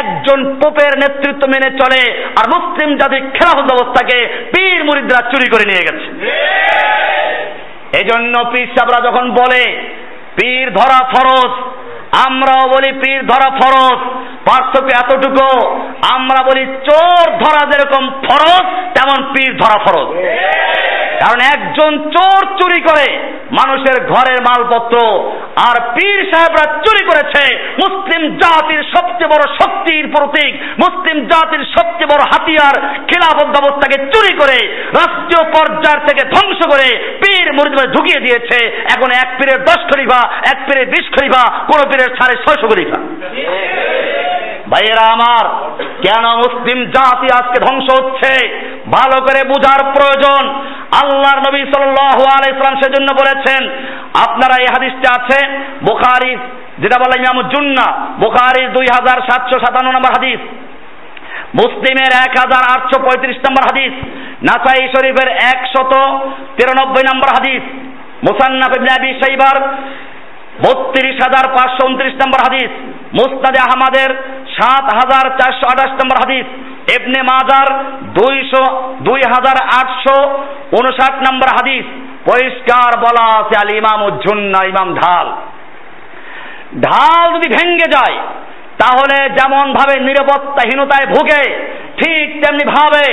একজন পোপের নেতৃত্ব মেনে চলে আর মুসলিম জাতির খেলাফত ব্যবস্থাকে পীর মুরিদরা চুরি করে নিয়ে গেছে। এই জন্য পীর সাবরা যখন বলে পীর ধরা ফরজ, আমরাও বলি পীর ধরা ফরজ, পার্থক্য এতটুকু, আমরা বলি চোর ধরা যেরকম ফরজ, তেমন পীর ধরা ফরজ। কারণ একজন চোর চুরি করে মানুষের ঘরের মালপত্র আর পীর সাহেবরা চুরি করেছে। মুসলিম জাতির সবচেয়ে বড় শক্তির প্রতীক, মুসলিম জাতির সবচেয়ে বড় হাতিয়ার, খেলাফত ব্যবস্থাকে চুরি করে, রাষ্ট্রীয় পর্যায় থেকে ধ্বংস করে পীর মুরিদে ঢুকিয়ে দিয়েছে। এখন এক পীরের দশ খরিফা এক পীরের বিশ খরিফা কোন পীরের সাড়ে ছয়শো খরিফা ভাইয়েরা আমার, কেন মুসলিম জাতি আজকে ধ্বংস হচ্ছে? ভালো করে বুঝার প্রয়োজন। আল্লাহর নবী সাল্লাল্লাহু আলাইহি সাল্লাম সেজন্য বলেছেন, আপনারা এই হাদিসটা আছে, বুখারী, যেটা বলে ইমাম জুন্না বুখারীর দুই হাজার সাতশো সাতান্ন নম্বর হাদিস। মুসলিমের এক হাজার আটশো পঁয়ত্রিশ নম্বর হাদিস, নাসাই শরীফের একশত তিরানব্বই নম্বর হাদিস। মুসান্নাফ ইবনে আবি শাইবার বত্রিশ হাজার পাঁচশো উনত্রিশ নম্বর হাদিস। মুস্তাদে আহমাদের সাত হাজার চারশো আঠাশ নম্বর হাদিস। এবনে মাজার দুইশো, দুই হাজার আটশো উনষাট নম্বর হাদিস। পরিষ্কার বলা আছে আল ইমাম উজ্জুন্না ইমাম ঢাল। ঢাল যদি ভেঙ্গে যায় তাহলে যেমন ভাবে নিরাপত্তাহীনতায় ভুগে, ঠিক তেমনি ভাবে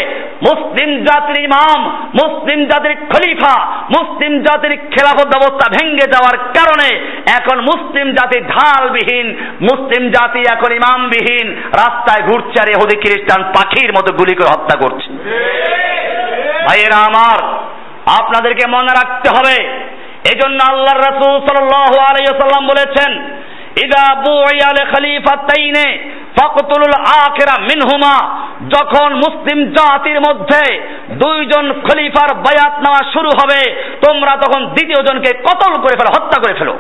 মুসলিম জাতির ইমাম, মুসলিম জাতির খলিফা, মুসলিম জাতির খেলাফত ব্যবস্থা ভেঙ্গে যাওয়ার কারণে এখন মুসলিম জাতি ঢালবিহীন, মুসলিম জাতি এখন ইমামবিহীন, রাস্তায় ঘুরছে আর এহুদি খ্রিস্টান পাখির মতো গুলি করে হত্যা করছে। ভাইয়েরা আমার, আপনাদেরকে মনে রাখতে হবে, এজন্য আল্লাহ রাসূল সাল্লাল্লাহু আলাইহি ওয়াসাল্লাম বলেছেন ইদা বুইয়াল খলিফাতাইনে ফাকতুলুল আখিরা মিনহুমা, যখন মুসলিম জাতির মধ্যে দুইজন খলিফার বায়াত নেওয়া শুরু হবে, তোমরা তখন দ্বিতীয় জনকে কতল করে ফেলো, হত্যা করে ফেলো।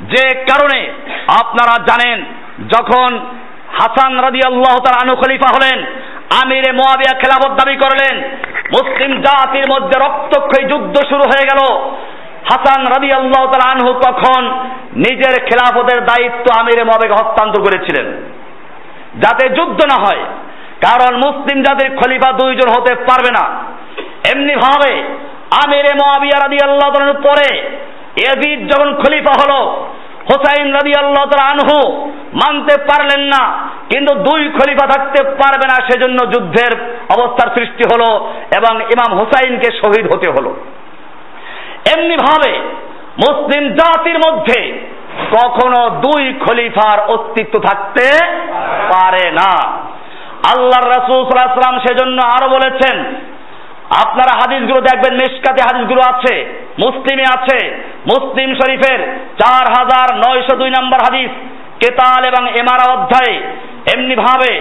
যে কারণে আপনারা জানেন, যখন হাসান রাদি আল্লাহ তার আনু খলিফা হলেন, আমিরে মোয়াবিয়া খেলাফত দাবি করলেন, মুসলিম জাতির মধ্যে রক্তক্ষয়ী যুদ্ধ শুরু হয়ে গেল। হাসান রবি আল্লাহ আনহু তখন নিজের খেলাফতের দায়িত্ব আমিরে মবেকে হস্তান্তর করেছিলেন। যাতে যুদ্ধ না হয়, কারণ মুসলিম যাদের খলিফা দুইজন হতে পারবে না। এমনি ভাবে আমিরে মোয়াবিয়া রাদি আল্লাহ পরে এজিদ যখন খলিফা হলো, হোসাইন রাদি আল্লাহ আনহু মানতে পারলেন না, কিন্তু দুই খলিফা থাকতে পারবে না, সেজন্য যুদ্ধের অবস্থার সৃষ্টি হলো এবং ইমাম হোসাইনকে শহীদ হতে হলো। এমনি ভাবে মুসলিম জাতির মধ্যে কখনো দুই খলিফার অস্তিত্ব থাকতে পারে না। আল্লাহ রাসূল সেজন্য আরও বলেছেন, আপনারা হাদিসগুলো দেখবেন মেশকাতে হাদিসগুলো আছে, মুসলিমে আছে, মুসলিম শরীফের চার হাজার নয়শো দুই নম্বর হাদিস, কেতাল এবং এমারা অধ্যায়ে। এমনি ভাবে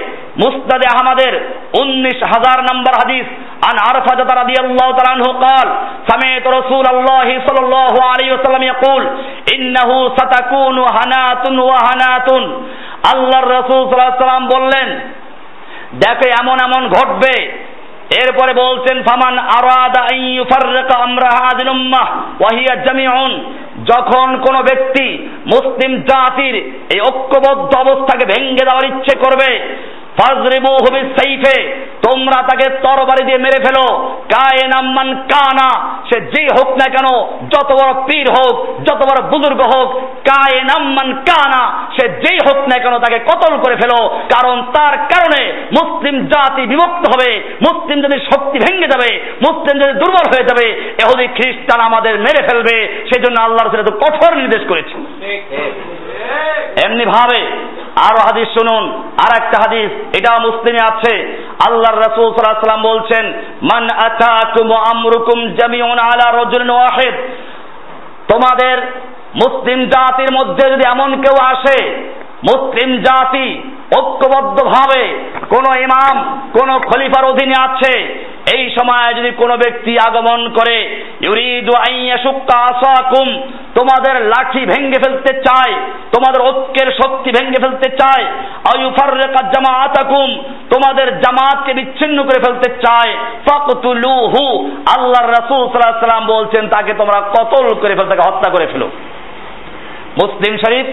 মুস্তাদে আহমদের উনিশ হাজার নম্বর হাদিস আন আরফাজাত রাদিয়াল্লাহু তাআলা আনহু قال سمعت رسول الله صلى الله عليه وسلم يقول انه ستكون هنات وهنات আল্লাহর রাসূল সাল্লাল্লাহু আলাইহি সাল্লাম বললেন দেখো এমন এমন ঘটবে এরপরে বলছেন ফামান আরাদা আন ইউফাররিকা আমরা হাযিল উম্মাহ ওয়া হিয়া জামিউন যখন কোন ব্যক্তি মুসলিম জাতির এই ঐক্যবদ্ধ অবস্থাকে ভেঙ্গে দেওয়ার ইচ্ছে করবে ফাজরিবু হুবি সাইফে তোমরা তাকে তরবারি দিয়ে মেরে ফেলো। কায়ে নাম্মান কানা সে যে হোক না কেন যত বড় পীর হোক যত বড় বুজুর্গ হোক কায়ে নাম্মান কানা সে যেই হোক না কেন তাকে কতল করে ফেলো। কারণ তার কারণে মুসলিম জাতি বিভক্ত হবে মুসলিম যদি শক্তি ভেঙে যাবে মুসলিম যদি দুর্বল হয়ে যাবে। এহুদি খ্রিস্টান আমাদের মেরে ফেলবে সেজন্য আল্লাহ রসুল এত কঠোর নির্দেশ করেছে এমনি ভাবে আরও হাদিস শুনুন আর একটা হাদিস এটাও মুসলিমে আছে। আল্লাহর রাসূল সাল্লাল্লাহু বলছেন, মান আতাকুম আমরুকুম জামিউন আলা রাজুলিন ওয়াহিদ। তোমাদের মুসলিম জাতির মধ্যে যদি এমন কেউ আসে, মুসলিম জাতি ঐক্যবদ্ধভাবে কোন ইমাম, কোন খলিফার অধীনে আছে এই সময় যদি কোনো ব্যক্তি আগমন করে তোমাদের লাঠি ভেঙ্গে ফেলতে চায়, তোমাদের ঐক্যের শক্তি ভেঙ্গে ফেলতে চায়, আয়ুফাররিকা জামাআতাকুম, তোমাদের জামাতকে বিচ্ছিন্ন করে ফেলতে চায়, ফাকতুলুহু, আল্লাহর রাসূল সাল্লাল্লাহু সাল্লাম বলছেন, তাকে তোমরা কতল করে ফেল, তাকে হত্যা করে ফেলো। মুসলিম শরীফ,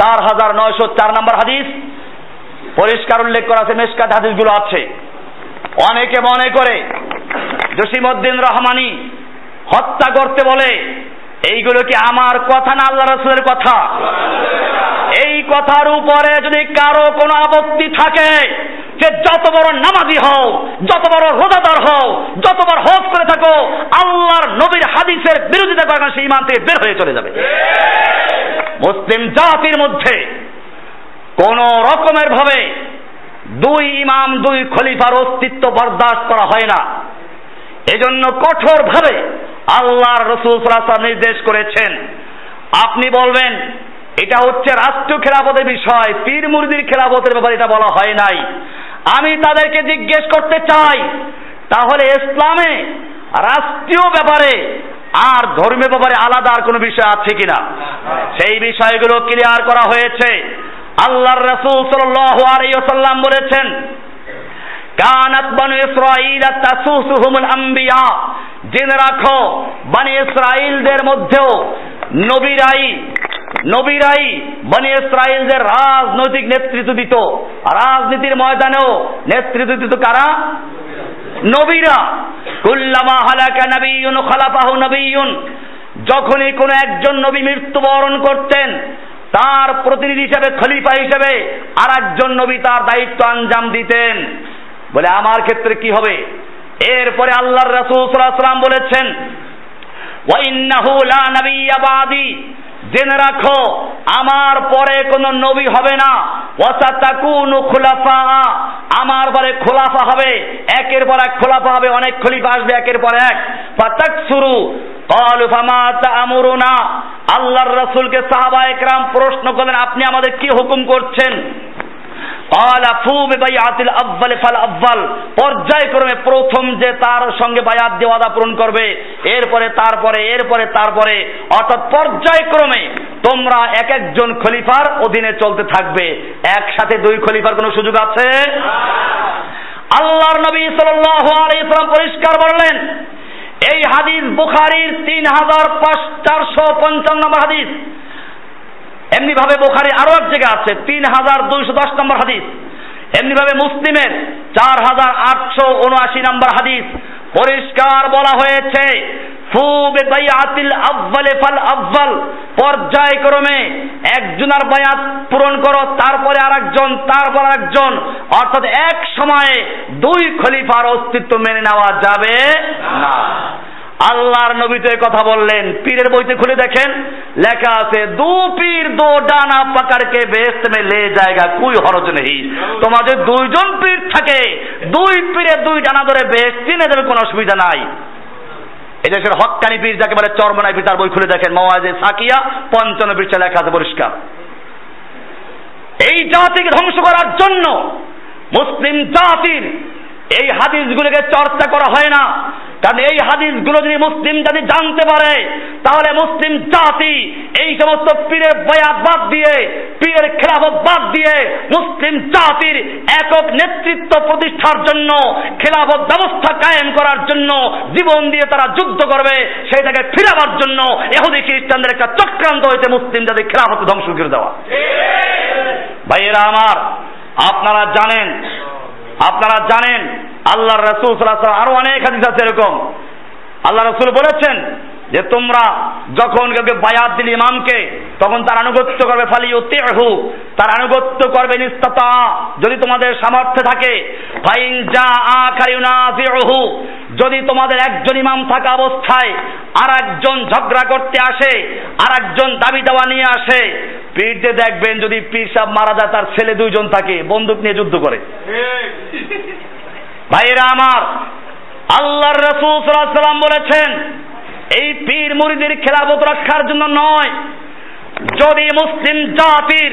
চার হাজার নয়শো চার নম্বর হাদিস, পরিষ্কার উল্লেখ করা আছে মেসকাত হাদিসগুলো আছে। অনেকে মনে করে জসিমউদ্দিন রহমানি হত্যা করতে বলে, এইগুলো কি আমার কথা না আল্লাহ রসুলের কথা? এই কথার উপরে যদি কারও কোনো আপত্তি থাকে, যে যত বড় নামাজি হও, যত বড় রোজাদার হও, যত বড় হজ করে থাকো, আল্লাহর নবীর হাদিসের বিরোধিতা করে সেই ইমান থেকে বের হয়ে চলে যাবে। মুসলিম জাতির মধ্যে কোন রকমের ভাবে দুই ইমাম দুই খলিফার অস্তিত্ব বরদাস্ত করা হয় না। এজন্য কঠোরভাবে আল্লাহর রসুল সাল্লাহ নির্দেশ করেছেন। আপনি বলবেন এটা হচ্ছে রাষ্ট্রীয় খেলাপথের বিষয় পীর মুরদির খেলাপথের ব্যাপারে এটা বলা হয় নাই। আমি তাদেরকে জিজ্ঞেস করতে চাই তাহলে ইসলামে রাষ্ট্রীয় ব্যাপারে আর ধর্মীয় ব্যাপারে আলাদা আর কোনো বিষয় আছে কিনা? সেই বিষয়গুলো ক্লিয়ার করা হয়েছে। আল্লাহর রাসূল সাল্লাল্লাহু আলাইহি ওয়াসাল্লাম বলেছেন, কানাত বানু ইসরাঈল তাসুসুহুমুল আম্বিয়া জেনে রাখো, বানি ইসরাইলদের মধ্যেও নবীরাই নবীরাই বনি ইসরাইলদের রাজনৈতিক নেতৃত্ব দিত। রাজনীতির ময়দানেও নেতৃত্ব দিত কারা? নবীরা। কুল্লামা হালাকা নবীন খালাফাহু নবীন যখনই কোনো একজন নবী মৃত্যুবরণ করতেন তার প্রতিনিধি হিসেবে, খলিফা হিসেবে আর একজন নবী তার দায়িত্ব আঞ্জাম দিতেন। বলে, আমার ক্ষেত্রে কি হবে? এরপরে আল্লাহর রাসূল সাল্লাল্লাহু আলাইহি বলেছেন, ওয়া ইন্নাহু লা নাবিয়্যা বাদি। জেনে রাখো, আমার পরে কোন নবী হবে না। খোলাফা। আমার পরে খোলাফা হবে, একের পর এক খোলাফা হবে, অনেক খলিফা আসবে, একের পর এক। পাতাক শুরু আল্লাহর রসুলকে সাহাবা একরাম প্রশ্ন করলেন, আপনি আমাদের কি হুকুম করছেন? পর্যায়ক্রমে প্রথম যে তার সঙ্গে বায়াত দিয়ে ওয়াদা পূরণ করবে, এরপরে তারপরে এরপরে তারপরে, অর্থাৎ পর্যায়ক্রমে তোমরা এক একজন খলিফার অধীনে চলতে থাকবে। একসাথে দুই খলিফার কোনো সুযোগ আছে? আল্লাহর নবী সাল্লাম পরিষ্কার বললেন, এই হাদিস বুখারীর তিন হাজার পাঁচ চারশো পঞ্চান্ন হাদিস। এমনি ভাবে বোখারি আরও এক জায়গায় আছে তিন হাজার দুইশো দশ নম্বর হাদিস। এমনি ভাবে মুসলিমের চার হাজার আটশো উনআশি নম্বর হাদিস পরিষ্কার বলা হয়েছে পর্যায়ক্রমে একজনের বায়াত পূরণ করো, তারপরে আর একজন তারপর একজন অর্থাৎ এক সময়ে দুই খলিফার অস্তিত্ব মেনে নেওয়া যাবে না। আল্লাহর নবী তো কথা বললেন। পীরের বইতে খুলে দেখেন, লেখা আছে, দু পীর, দো ডানা পাকারকে বেস্ত মে লে জায়গা, কুই হরজ নেই তোমাদের দুইজন পীর থাকে, দুই পীরে দুই ডানা ধরে বেশ চিনে দেবে, কোনো অসুবিধা নাই। এদেশের হকানি পীর যাকে বলে চরমনাই পীর, তার বই খুলে দেখেন, মওয়াজে সাকিয়া, পঞ্চান্ন পৃষ্ঠা লেখা আছে, পরিষ্কার। এই জাতিকে ধ্বংস করার জন্য মুসলিম জাতির এই হাদিসগুলোকে চর্চা করা হয় না। কারণ এই হাদিসগুলো যদি মুসলিম জাতি জানতে পারে, তাহলে মুসলিম জাতি এই সমস্ত পীরের বয়াত বাদ দিয়ে, পীরের খেলাফত বাদ দিয়ে মুসলিম জাতির একক নেতৃত্ব প্রতিষ্ঠার জন্য, খেলাফত ব্যবস্থা কায়েম করার জন্য জীবন দিয়ে তারা যুদ্ধ করবে, সেইটাকে ফিরাবার জন্য এহুদি খ্রিস্টানদের একটা চক্রান্ত হয়েছে মুসলিম জাতির খেলাফত ধ্বংস করে দেওয়া। ভাইয়েরা আমার, আপনারা জানেন আপনারা জানেন আল্লাহ রসুল আরও অনেক হাদিস আছে এরকম। আল্লাহ রসুল বলেছেন যে, তোমরা যখন কাউকে বায়াত দিল ইমামকে, তখন তার আনুগত্য করবে ফালি হু তার আনুগত্য করবে নিস্তাতা। যদি তোমাদের সামর্থ্য থাকে, ফাইন যা আখারিউনাজিহু যদি তোমাদের একজন ইমাম থাকা অবস্থায় আর একজন ঝগড়া করতে আসে আর একজন দাবি দেওয়া নিয়ে আসে পীরতে দেখবেন যদি পীর সাহেব মারা যায়, তার ছেলে দুইজন থাকে, বন্দুক নিয়ে যুদ্ধ করে। ভাইরা আমার আল্লাহর রসুল সাল্লাম বলেছেন এই পীর মুরিদের খেলাফত রক্ষার জন্য নয়। যদি মুসলিম জাতির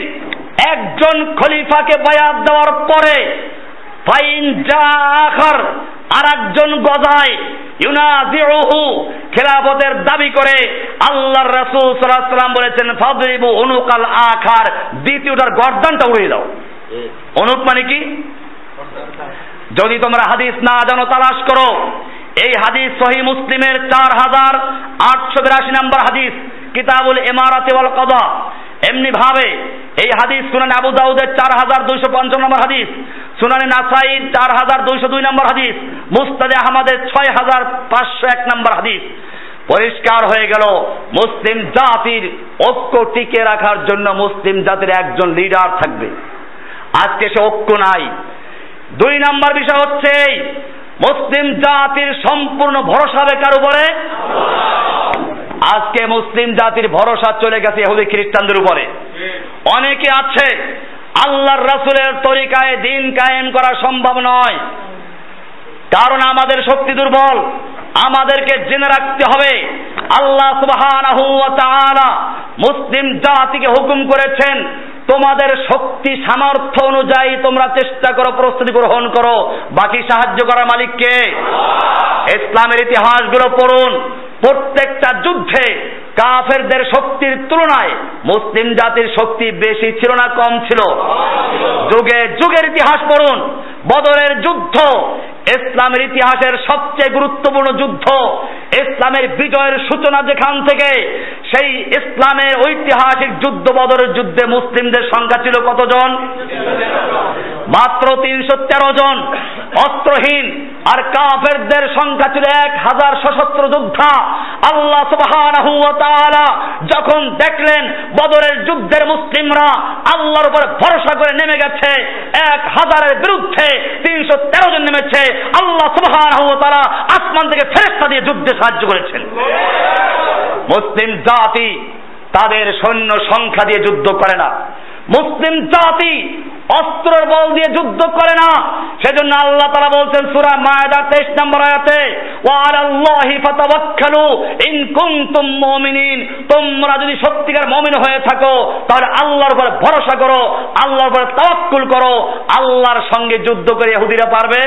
একজন খলিফাকে বায়াত দেওয়ার পরে ফাইন জাখর আর একজন গজায় ইউনাজিউহু খেলাফতের দাবি করে আল্লাহর রাসূল সাল্লাল্লাহু আলাইহি বলেছেন ফাদরিবু উনুকাল আখার দ্বিতীয়টার গর্দানটা উড়িয়ে দাও। অনুক মানে কি? যদি তোমরা হাদিস না জানো, তালাশ করো। এই হাদিস সহি মুসলিমের চার হাজার আটশো বিরাশি নম্বর হাদিস, কিতাবুল এমারাতে ওয়াল কদা। এমনি ভাবে এই হাদিস সুনান আবু দাউদের চার হাজার দুইশো পঞ্চান্ন নম্বর হাদিস, সুনানি নাসাইর চার হাজার দুইশো দুই নম্বর হাদিস, মুস্তাদে আহমদের ছয় হাজার পাঁচশো এক নম্বর হাদিস। পরিষ্কার হয়ে গেল, মুসলিম জাতির ঐক্য টিকে রাখার জন্য মুসলিম জাতির একজন লিডার থাকবে। আজকে সে ঐক্য নাই। দুই নম্বর বিষয় হচ্ছে মুসলিম জাতির সম্পূর্ণ ভরসা বেকার উপরে? আজকে মুসলিম জাতির ভরসা চলে গেছে ইহুদি খ্রিস্টানদের উপরে। অনেকে আছে, আল্লাহর রাসুলের তরিকায় দিন কায়েম করা সম্ভব নয়। কারণ আমাদের শক্তি দুর্বল, আমাদেরকে জেনে রাখতে হবে, আল্লাহ সুবহানাহু ওয়া তাআলা মুসলিম জাতিকে হুকুম করেছেন তোমাদের শক্তি, সামর্থ্য অনুযায়ী তোমরা চেষ্টা করো, প্রস্তুতি গ্রহণ করো। বাকি সাহায্য করার মালিককে। ইসলামের ইতিহাসগুলো পড়ুন। প্রত্যেকটা যুদ্ধে কাফেরদের শক্তির তুলনায় মুসলিম জাতির শক্তি বেশি ছিল না কম ছিল? যুগে যুগের ইতিহাস পড়ুন। বদরের যুদ্ধ ইসলামের ইতিহাসের সবচেয়ে গুরুত্বপূর্ণ যুদ্ধ। ইসলামের বিজয়ের সূচনা যেখান থেকে, সেই ইসলামের ঐতিহাসিক যুদ্ধ বদরের যুদ্ধে মুসলিমদের সংখ্যা ছিল কতজন? মাত্র তিনশো তেরো জন। অস্ত্রহীন আর কাফেরদের সংখ্যা ছিল এক হাজার সশস্ত্র যোদ্ধা। আল্লাহ তাআলা যখন দেখলেন বদরের যুদ্ধের মুসলিমরা আল্লাহর উপর ভরসা করে নেমে গেছে এক হাজারের বিরুদ্ধে তিনশো তেরো জন নেমেছে। আল্লাহ তাআলা আসমান থেকে ফেরেশতা দিয়ে যুদ্ধে সাহায্য করেছেন। মুসলিম জাতি তাদের সৈন্য সংখ্যা দিয়ে যুদ্ধ করে না। মুসলিম জাতি অস্ত্রের বল দিয়ে যুদ্ধ করে না। সেজন্য আল্লাহ তারা বলছেন, সুরা মায়দার তেইশ নম্বর আয়াতে ইন তোমরা যদি সত্যিকার মুমিন হয়ে থাকো, তাহলে আল্লাহর উপর ভরসা করো, আল্লাহর উপর তাওয়াক্কুল করো। আল্লাহর সঙ্গে যুদ্ধ করে ইহুদিরা পারবে?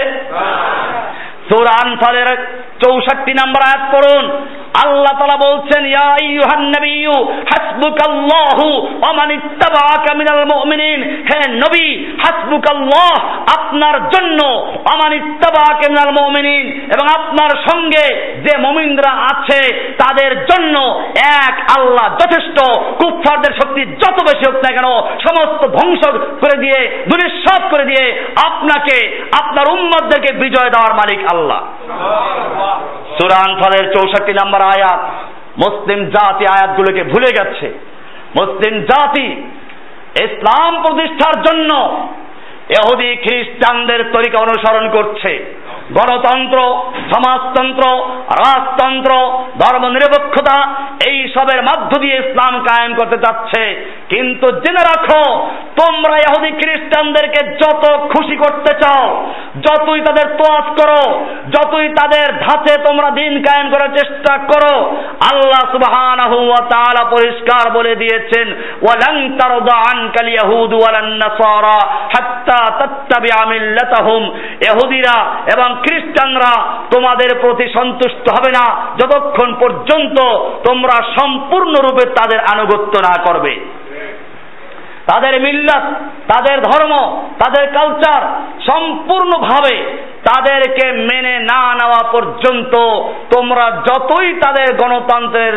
সূরা আনফালের চৌষট্টি নম্বর আয়াত পড়ুন। আল্লাহ তালা বলছেন, ইয়া আইয়ুহান নাবিয়্যু, হাসবুকাল্লাহু ওয়া মান ইত্তাবাআকা মিনাল মুমিনিন। হে নবী, হাসবুকাল্লাহ, আপনার জন্য, ওয়া মান ইত্তাবাআকা এবং আপনার সঙ্গে যে মুমিনরা আছে, তাদের জন্য এক আল্লাহ যথেষ্ট। কুফফারদের শক্তি যত বেশি হোক না কেন, সমস্ত ধ্বংস করে দিয়ে দুনিশ্বাস করে দিয়ে, আপনাকে, আপনার উম্মতদেরকে বিজয় দেওয়ার মালিক আল্লাহ। সুরান ফলের চৌষট্টি নম্বর আয়াত, মুসলিম জাতি আয়াতগুলোকে ভুলে গেছে। মুসলিম জাতি ইসলাম প্রতিষ্ঠার জন্য এহুদি খ্রিস্টানদের তরিকা অনুসরণ করছে। গণতন্ত্র, সমাজতন্ত্র, রাজতন্ত্র ধর্ম নিরপেক্ষতা এই সবের মধ্য দিয়ে ইসলাম কায়েম করতে চাচ্ছে। কিন্তু জেনে রাখো, তোমরা ইহুদি খ্রিস্টানদেরকে যত খুশি করতে চাও, যতই তাদের তোয়াজ করো, যতই তাদের ধাঁচে তোমরা দিন কায়েম করার চেষ্টা করো, আল্লাহ তাআলা পরিষ্কার বলে দিয়েছেন, ওয়ালান এবং খ্রিস্টানরা তোমাদের প্রতি সন্তুষ্ট হবে না। যতক্ষণ পর্যন্ত তোমরা সম্পূর্ণরূপে তাদের আনুগত্য না করবে। তাদের মিল্লাত, তাদের ধর্ম, তাদের কালচার সম্পূর্ণভাবে তাদেরকে মেনে না নেওয়া পর্যন্ত তোমরা যতই তাদের গণতন্ত্রের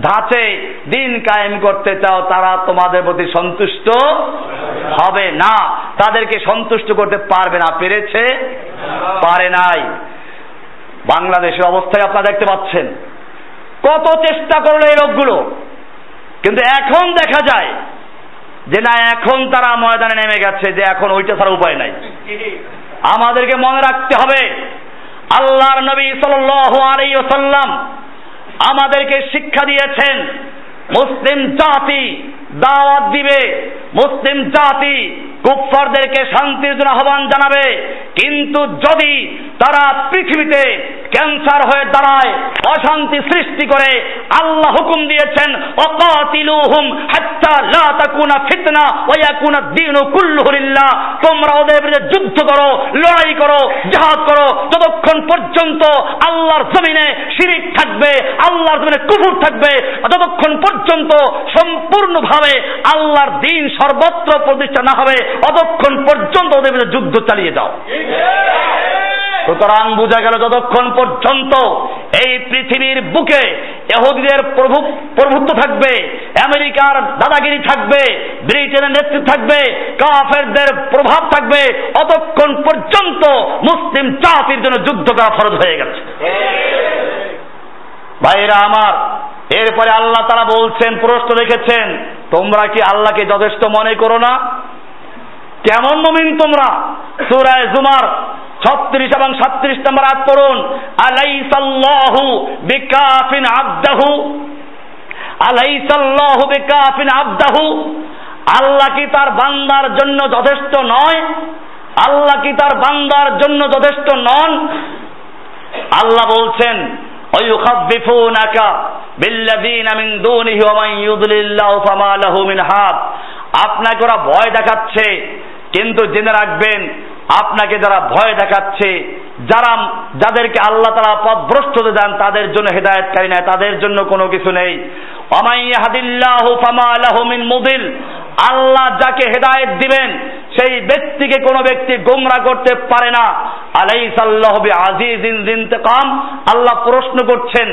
ধাঁচে দিন কায়েম করতে চাও, তারা তোমাদের প্রতি সন্তুষ্ট হবে না। তাদেরকে সন্তুষ্ট করতে পারবে না, পেরেছে? পারে নাই। বাংলাদেশের অবস্থায় আপনারা দেখতে পাচ্ছেন? কত চেষ্টা করল এই লোকগুলো। কিন্তু এখন দেখা যায় যে না, এখন তারা ময়দানে নেমে গেছে, যে এখন ওইটা ছাড়া উপায় নাই। আমাদেরকে মনে রাখতে হবে, আল্লাহর নবী সাল্লাল্লাহু আলাইহি আমাদেরকে শিক্ষা দিয়েছেন মুসলিম জাতি দাওয়াত দিবে। মুসলিম জাতি কুফফারদেরকে শান্তির জন্য আহ্বান জানাবে। কিন্তু যদি তারা পৃথিবীতে ক্যান্সার হয়ে দাঁড়ায়, অশান্তি সৃষ্টি করে, আল্লাহ হুকুম দিয়েছেন অকাতিলুহুম হাত্তা লা তাকুনা ফিতনা ওয়া ইয়াকুনা দ্বীনু কুল্লুহু লিল্লাহ। তোমরা ওদের বিরুদ্ধে যুদ্ধ করো, লড়াই করো, জিহাদ করো। যতক্ষণ পর্যন্ত আল্লাহর জমিনে শিরিক থাকবে, আল্লাহর জমিনে কুফর থাকবে, ততক্ষণ পর্যন্ত সম্পূর্ণভাবে আল্লাহর দিন সর্বত্র প্রতিষ্ঠা না হবে, অতক্ষণ পর্যন্ত ওদের বিরুদ্ধে যুদ্ধ চালিয়ে যাও। সুতরাং বোঝা গেল যতক্ষণ পর্যন্ত এই পৃথিবীর বুকে এহুদিদের প্রভু, প্রভুত্ব থাকবে, আমেরিকার দাদাগিরি থাকবে, ব্রিটেনের নেতৃত্ব থাকবে, কাফেরদের প্রভাব থাকবে, অতক্ষণ পর্যন্ত মুসলিম জাতির জন্য যুদ্ধ করা ফরজ হয়ে গেছে। ভাইরা আমার, এরপরে আল্লাহ তারা বলছেন, প্রশ্ন রেখেছেন, তোমরা কি আল্লাহকে যথেষ্ট মনে করো না? কেমন মমিন তোমরা? সুরায় জুমার ছত্রিশ এবং সাত্রিশ নম্বর আয়াত পড়ুন, আলাইসাল্লাহু বিকাফিন আবদাহু, আলাইসাল্লাহু বিকাফিন আবদাহু, আল্লাহ কি তার বান্দার জন্য যথেষ্ট নয়? আল্লাহ কি তার বান্দার জন্য যথেষ্ট নন? আল্লাহ বলছেন ওয়ুখাব্বিফুনাকা বিল্লাযীনা মিন দুনিহি ওয়া মান ইউদ্লিল্লাহু ফামা লাহু মিন হাদ। আপনাকে ওরা ভয় দেখাচ্ছে, কিন্তু জেনে রাখবেন, আপনাকে যারা ভয় দেখাচ্ছে, যারা যাদেরকে আল্লাহ তারা পথভ্রষ্ট যান তাদের জন্য হেদায়তকারী নয়, তাদের জন্য কোনো কিছু নেই। মুদিল, আল্লাহ যাকে হেদায়েত দিবেন সেই ব্যক্তিকে কোনো ব্যক্তি গোমরা করতে পারে না। ইনতেকাম আল্লাহ প্রশ্ন করছেন,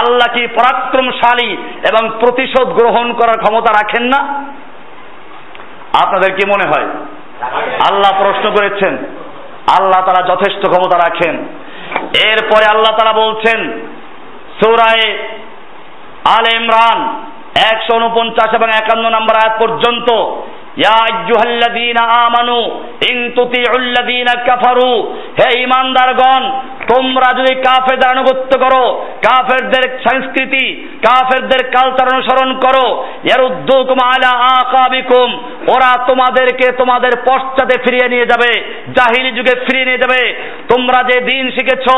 আল্লাহ কি পরাক্রমশালী এবং প্রতিশোধ গ্রহণ করার ক্ষমতা রাখেন না? আপনাদের কি মনে হয়? আল্লাহ প্রশ্ন করেছেন, আল্লাহ তারা যথেষ্ট ক্ষমতা রাখেন। এরপরে আল্লাহ তারা বলছেন, সৌরায় আল ইমরান একশো উনপঞ্চাশ এবং একান্ন নম্বর আয়াত পর্যন্ত ইয়া আমানু, ইন তুতিউল্লাযীনা কাফারু। হে তোমরা যদি কাফেরদের আনুগত্য করো, কাফেরদের সংস্কৃতি, কাফেরদের কালচার অনুসরণ করো আকাবিকুম, ওরা তোমাদেরকে তোমাদের পশ্চাতে ফিরিয়ে নিয়ে যাবে, জাহিলি যুগে ফিরিয়ে নিয়ে যাবে। তোমরা যে দিন শিখেছো,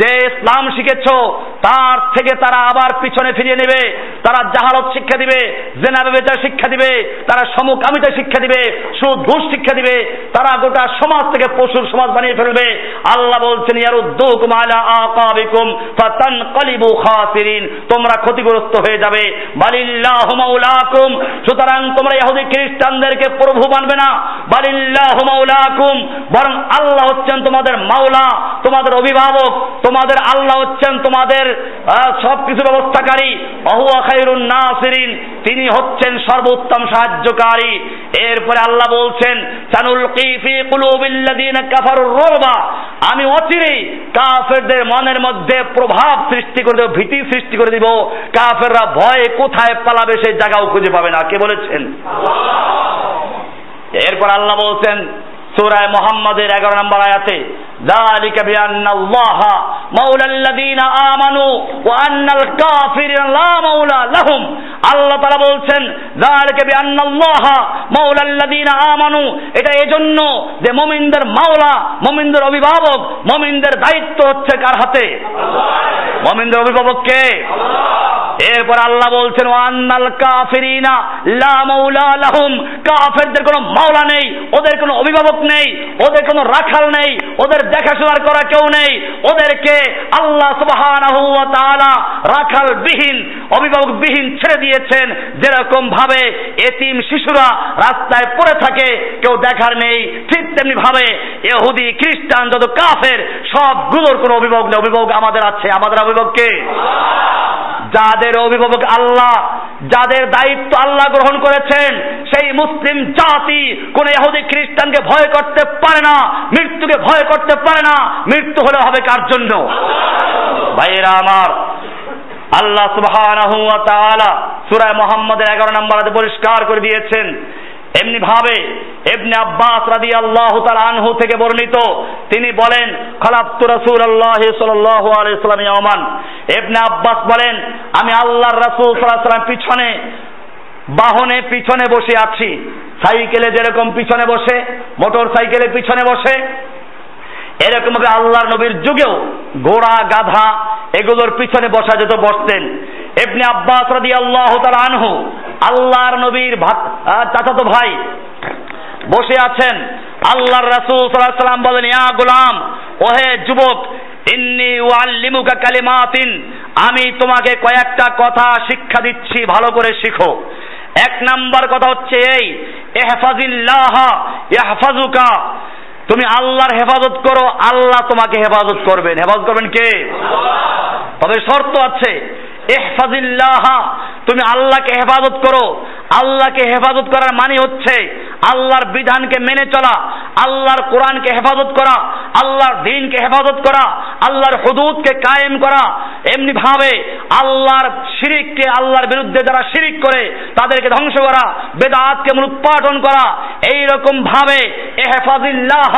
যে ইসলাম শিখেছো, তার থেকে তারা আবার পিছনে ফিরিয়ে নেবে, তারা জাহালত শিক্ষা দিবে, জেনা বেচার শিক্ষা দিবে, তারা সমকামিতা শিক্ষা দিবে, সুদ, ঘুষ শিক্ষা দিবে, তারা গোটা সমাজ থেকে পশুর সমাজ বানিয়ে ফেলবে। আল্লাহ বলছেন, ইয়ারুদ্দুকুম আলা আকাবিকুম ফাতানকালিবু খাসিরিন। তোমরা ক্ষতিগ্রস্ত হয়ে যাবে। বালিল্লাহু মাওলাকুম। সুতরাং তোমরা ইহুদি খ্রিস্টানদেরকে প্রভু মানবে না। বালিল্লাহু মাওলাকুম। বরং আল্লাহ হচ্ছেন তোমাদের মাওলা, তোমাদের অভিভাবক, তোমাদের আল্লাহ হচ্ছেন তোমাদের সব কিছু ব্যবস্থাকারী। অহুয়া খায়রুন নাসিরিন। তিনি হচ্ছেন সর্বোত্তম সাহায্যকারী। এরপরে আল্লাহ বলছেন সানুল কিফি কুলুবিল্লাযিনা কাফারুর রুবা আমি অচিরেই কাফেরদের মনের মধ্যে প্রভাব সৃষ্টি করে দেব ভীতি সৃষ্টি করে দিব। কাফেররা ভয়ে কোথায় পালাবে সেই জায়গাও খুঁজে পাবে না। কে বলেছেন? এরপর আল্লাহ বলছেন সুরায় মোহাম্মদের এগারো নম্বর আয়াতে ذلك بأن الله مولى الذين آمنوا وأن الكافرين لا مولى لهم আল্লাহ তারা বলছেন ذلك بأن الله مولى الذين آمنوا এটা এজন্য যে মুমিনদের মাওলা মুমিনদের অভিভাবক মুমিনদের দায়িত্ব হচ্ছে কার হাতে মুমিনদের অভিভাবক কে এরপর আল্লাহ বলছেন, ওয়ান্নাল কাফিরিনা লা মাওলা লাহুম। কাফেরদের কোনো মাওলা নেই, ওদের কোনো অভিভাবক নেই, ওদের কোনো রাখাল নেই, ওদের দেখাশোনার করা কেউ নেই। ওদেরকে আল্লাহ সুবহানাহু ওয়া তাআলা রাখাল বিহীন অভিভাবক বিহীন ছেড়ে দিয়েছেন। যেরকম ভাবে এতিম শিশুরা রাস্তায় পড়ে থাকে, কেউ দেখার নেই, ঠিক তেমনি ভাবে ইহুদি, খ্রিস্টান যত কাফের, সবগুলোর কোনো অভিভাবক নেই। অভিভাবক আমাদের আছে। আমাদের অভিভাবক কে? যাদের অভিভাবক আল্লাহ, যাদের দায়িত্ব আল্লাহ গ্রহণ করেছেন, সেই মুসলিম জাতি কোন ইহুদি খ্রিস্টানকে ভয় করতে পারে না, মৃত্যুকে ভয় করতে পারে না, মৃত্যু হলে হবে কার জন্য? ভাইয়েরা আমার, আল্লাহ সুবহানাহু ওয়া তাআলা সূরা মুহাম্মদের 11 নম্বর পরিষ্কার করে দিয়েছেন এমনি ভাবে ইবনে আব্বাস রাদিয়াল্লাহু তাআলা আনহু থেকে বর্ণিত। তিনি বলেন খালাফতু রাসূলুল্লাহ আল্লাহ আলাইহি ওয়াসাল্লাম ইয়ামান ইবনে আব্বাস বলেন, আমি আল্লাহর রাসূল আলাইহি পিছনে, বাহনে পিছনে বসে আছি। সাইকেলে যেরকম পিছনে বসে, মোটর সাইকেলে পিছনে বসে, এরকম আল্লাহর নবীর যুগেও ঘোড়া, গাধা, এগুলোর পিছনে বসা যেত বসতেন। এমনি আব্বাস রাদি আল্লাহ তার আনহু, আল্লাহর নবীর চাচাতো ভাই বসে আছেন। আল্লাহর রাসূল সাল্লাল্লাহু সাল্লাম বলেন, ইয়া গোলাম, ওহে যুবক, ইন্নি ওয়াল্লিমুকা কালিমাতিন, আমি তোমাকে কয়েকটা কথা শিক্ষা দিচ্ছি, ভালো করে শিখো। এক নাম্বার কথা হচ্ছে এই, ইহফাজিল্লাহ ইয়াহফাজুকা তুমি আল্লাহর হেফাজত করো, আল্লাহ তোমাকে হেফাজত করবেন। হেফাজত করবেন কে? তবে শর্ত আছে ইহফাজিল্লাহ তুমি আল্লাহকে হেফাজত করো। আল্লাহকে হেফাজত করার মানে হচ্ছে আল্লাহর বিধানকে মেনে চলা, আল্লাহর কোরআনকে হেফাজত করা, আল্লাহর দিনকে হেফাজত করা, আল্লাহর হুদুদকে কায়েম করা। এমনি ভাবে আল্লাহর শিরিককে, আল্লাহর বিরুদ্ধে যারা শিরিক করে, তাদেরকে ধ্বংস করা, বেদাতকে মূলোৎপাটন করা এই রকম ভাবে এহফাজিল্লাহ,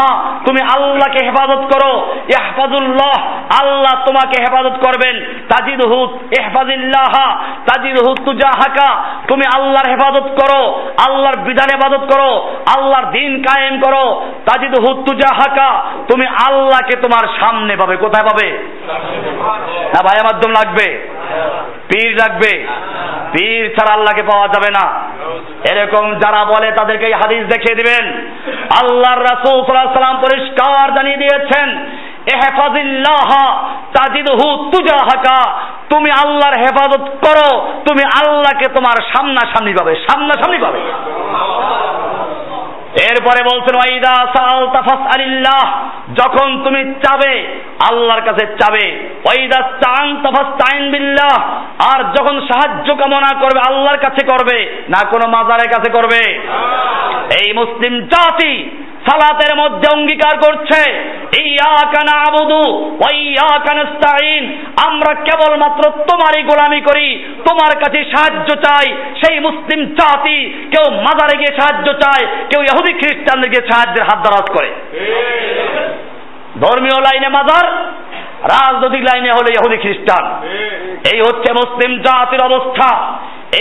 তুমি আল্লাহকে হেফাজত করো। ইহফাজুল্লাহ আল্লাহ তোমাকে হেফাজত করবেন। তাজিদহু ইহফাজিল্লাহ তাজিদহু তুজাহাকা, তুমি আল্লাহর হেফাজত করো, আল্লাহর বিধান হেফাজত করো, আল্লাহর দিন কায়েম করো। তাজিদ হুত্তুজা হাকা তুমি আল্লাহকে তোমার সামনে পাবে। কোথায় পাবে? না ভাইয়া মাধ্যম লাগবে। পীর লাগবে। পীর ছাড়া আল্লাহকে পাওয়া যাবে না। এরকম যারা বলে, তাদেরকে এই হাদিস দেখিয়ে দিবেন। আল্লাহর রাসূল সাল্লাল্লাহু সাল্লাম পরিষ্কার জানিয়ে দিয়েছেন, এহফাজিল্লাহ তাজিদহু তুজাহাকা। তুমি আল্লাহর হেফাজত করো, তুমি আল্লাহকে তোমার সামনাসামনি পাবে সামনাসামনি পাবে। এরপরে বলছেন, ওয়াইদা সাল তাফাস আলিল্লাহ যখন তুমি চাবে, আল্লাহর কাছে চাবে। ওয়াইদা চান তাফাস তাইন বিল্লাহ আর যখন সাহায্য কামনা করবে, আল্লাহর কাছে করবে, না কোনো মাজারের কাছে করবে। এই মুসলিম জাতি সালাতের মধ্যে অঙ্গীকার করছে আমরা কেবলমাত্র তোমারই গোলামি করি, তোমার কাছে সাহায্য চাই, সেই মুসলিম জাতি কেউ মাজারে গিয়ে সাহায্য চায়, কেউ ইহুদি খ্রিস্টানদের গিয়ে সাহায্যের হাত দারাজ করে। ধর্মীয় লাইনে মাজার, রাজনৈতিক লাইনে হলে ইহুদি খ্রিস্টান। এই হচ্ছে মুসলিম জাতির অবস্থা।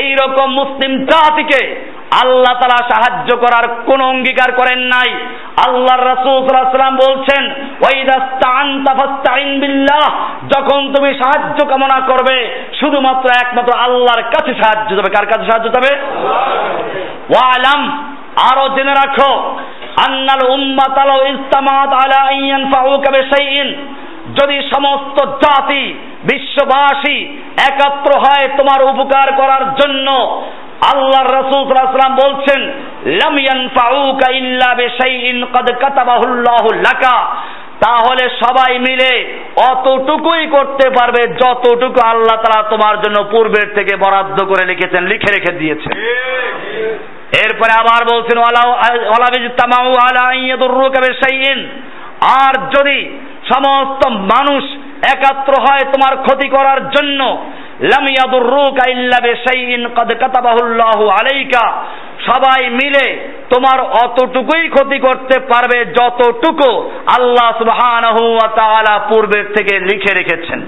এই রকম মুসলিম জাতিকে আল্লাহ তালা সাহায্য করার কোন অঙ্গীকার করেন নাই। আল্লাহর রাসূল সাল্লাম বলছেন বিল্লাহ যখন তুমি সাহায্য কামনা করবে, শুধুমাত্র একমাত্র আল্লাহর কাছে সাহায্য যাবে কার কাছে সাহায্য যাবে ওয়ালাম, আরও জেনে রাখো, আন্নাল উম্মাত আলাউ ইস্তামাত আলা আইয়ান ফাউকা বিশাইইন যদি সমস্ত জাতি, বিশ্ববাসী একাত্র হয় তোমার উপকার করার জন্য, আল্লাহর রাসূল সাল্লাল্লাহু বলছেন তাহলে সবাই মিলে অতটুকুই করতে পারবে যতটুকু আল্লাহ তারা তোমার জন্য পূর্বের থেকে বরাদ্দ করে লিখেছেন, লিখে রেখে দিয়েছেন। এরপরে আবার বলছেন আর যদি সমস্ত মানুষ একাত্র হয় তোমার ক্ষতি করার জন্য। সবাই মিলে তোমার অতটুকুই ক্ষতি করতে পারবে যতটুকু আল্লাহ তাআলা পূর্বের থেকে লিখে রেখেছেন।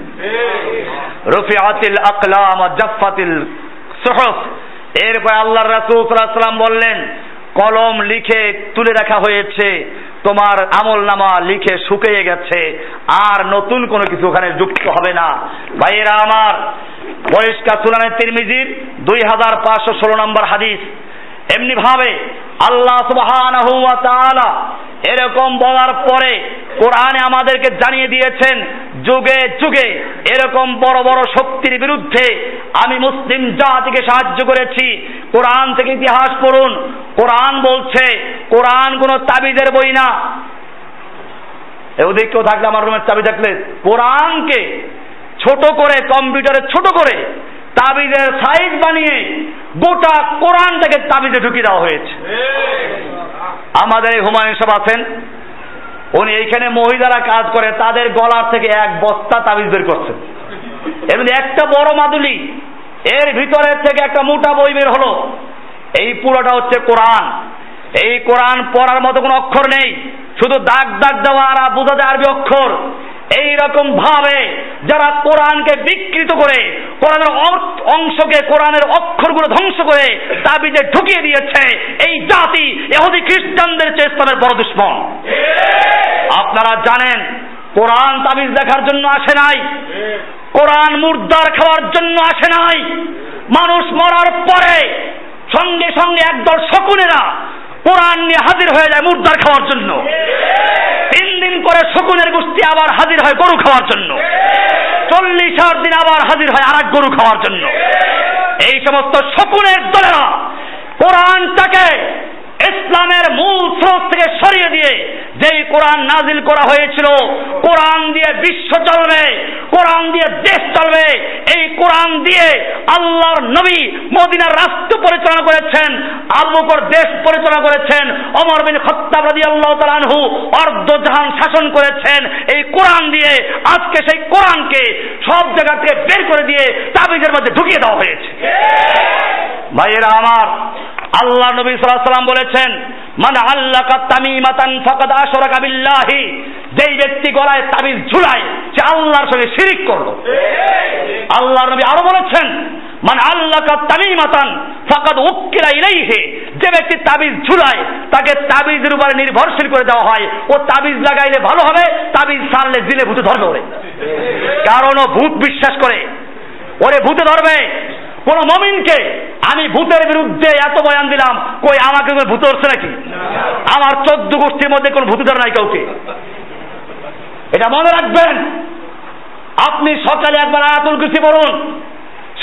রফিআতিল আকলাম ওয়া জাফফাতিল সুহুফ। এরপর আল্লাহ রাসূল সাল্লাম বললেন, কলম লিখে তুলে রাখা হয়েছে। তোমার আমল নামা লিখে শুকিয়ে গেছে। আর নতুন কোনো কিছু ওখানে যুক্ত হবে না। ভাইয়েরা আমার পরিষ্কার সুলানে তিরমিজির দুই হাজার পাঁচশো ষোলো নম্বর হাদিস। এমনি ভাবে আল্লাহ তাআলা এরকম বলার পরে কোরআনে আমাদেরকে জানিয়ে দিয়েছেন যুগে যুগে এরকম বড় বড় শক্তির বিরুদ্ধে আমি মুসলিম জাতিকে সাহায্য করেছি। কোরআন থেকে ইতিহাস পড়ুন। কোরআন বলছে কোরআন কোনো তাবিজের বই না। ওদিক কেউ থাকলে আমার রুমের চাবি থাকলে কোরআনকে ছোট করে কম্পিউটারে ছোট করে তাবিজের সাইজ বানিয়ে গোটা কোরআনটাকে তাবিজে ঢুকিয়ে দেওয়া হয়েছে। আমাদের এই হুমায়ুন সাহেব আছেন। উনি এইখানে মহিলারা কাজ করে, তাদের গলার থেকে এক বস্তা তাবিজ বের করছে। এমনি একটা বড় মাদুলি, এর ভিতরের থেকে একটা মোটা বই বের হলো। এই পুরোটা হচ্ছে কোরআন। এই কোরআন পড়ার মতো কোনো অক্ষর নেই। শুধু দাগ দাগ দেওয়া আর বোঝা যায় আরবি অক্ষর। এই রকম ভাবে যারা কোরআনকে বিকৃত করে, কোরআনের অংশকে, কোরআনের অক্ষরগুলো ধ্বংস করে তাবিজে ঢুকিয়ে দিয়েছে, এই জাতি এহুদি খ্রিস্টানদের ইসলামের বড় দুশ্মন। আপনারা জানেন, কোরআন তাবিজ দেখার জন্য আসে নাই, কোরআন মুর্দার খাওয়ার জন্য আসে নাই, মানুষ মরার পরে সঙ্গে সঙ্গে একদল শকুনেরা কোরআন নিয়ে হাজির হয়ে যায় মুর্দার খাওয়ার জন্য। করে শকুনের গোষ্ঠী আবার হাজির হয় গরু খাওয়ার জন্য। চল্লিশ দিন আবার হাজির হয় আর গরু খাওয়ার জন্য। এই সমস্ত শকুনের দলেরা কোরআনটাকে ইসলামের মূল স্রোত থেকে সরিয়ে দিয়ে যেই কোরআন নাজিল করা হয়েছিল, কোরআন দিয়ে বিশ্ব চলবে, কোরআন দিয়ে দেশ চলবে, এই কোরআন দিয়ে আল্লাহর নবী মদিনার রাষ্ট্র পরিচালনা করেছেন আবুকর দেশ পরিচালনা করেছেন অমর বিন খত্তাব রাদিয়াল্লাহু তাআলা আনহু জাহান শাসন করেছেন। এই কোরআন দিয়ে আজকে সেই কোরআনকে সব জায়গা থেকে বের করে দিয়ে তাবিজের মধ্যে ঢুকিয়ে দেওয়া হয়েছে। ভাইয়েরা আমার আল্লাহ নবী সাল্লাম বলেছেন মানে আল্লাহ তামিমাতান ফাকাদ আশরাকা বিল্লাহি যেই ব্যক্তি গলায় তাবিজ ঝুলায়, সে আল্লাহর সঙ্গে শিরিক করল। আল্লাহর নবী আরও বলেছেন মানে আল্লাহ তামিমাতান ফাকাদ উক্কিলা ইলাইহি যে ব্যক্তি তাবিজ ঝুলায়, তাকে তাবিজের উপরে নির্ভরশীল করে দেওয়া হয়। ও তাবিজ লাগাইলে ভালো হবে, তাবিজ সারলে জিলে ভূতে ধরবে ওরে। কারণ ও ভূত বিশ্বাস করে। ওরে ভূতে ধরবে। কোন মমিনকে আমি ভূতের বিরুদ্ধে এত বয়ান দিলাম, কই আমাকে ভূত ধরছে নাকি? আমার চোদ্দ গোষ্ঠীর মধ্যে কোন ভূত ধরে নাই কাউকে। এটা মনে রাখবেন, আপনি সকালে একবার আয়াতুল কুরসি পড়ুন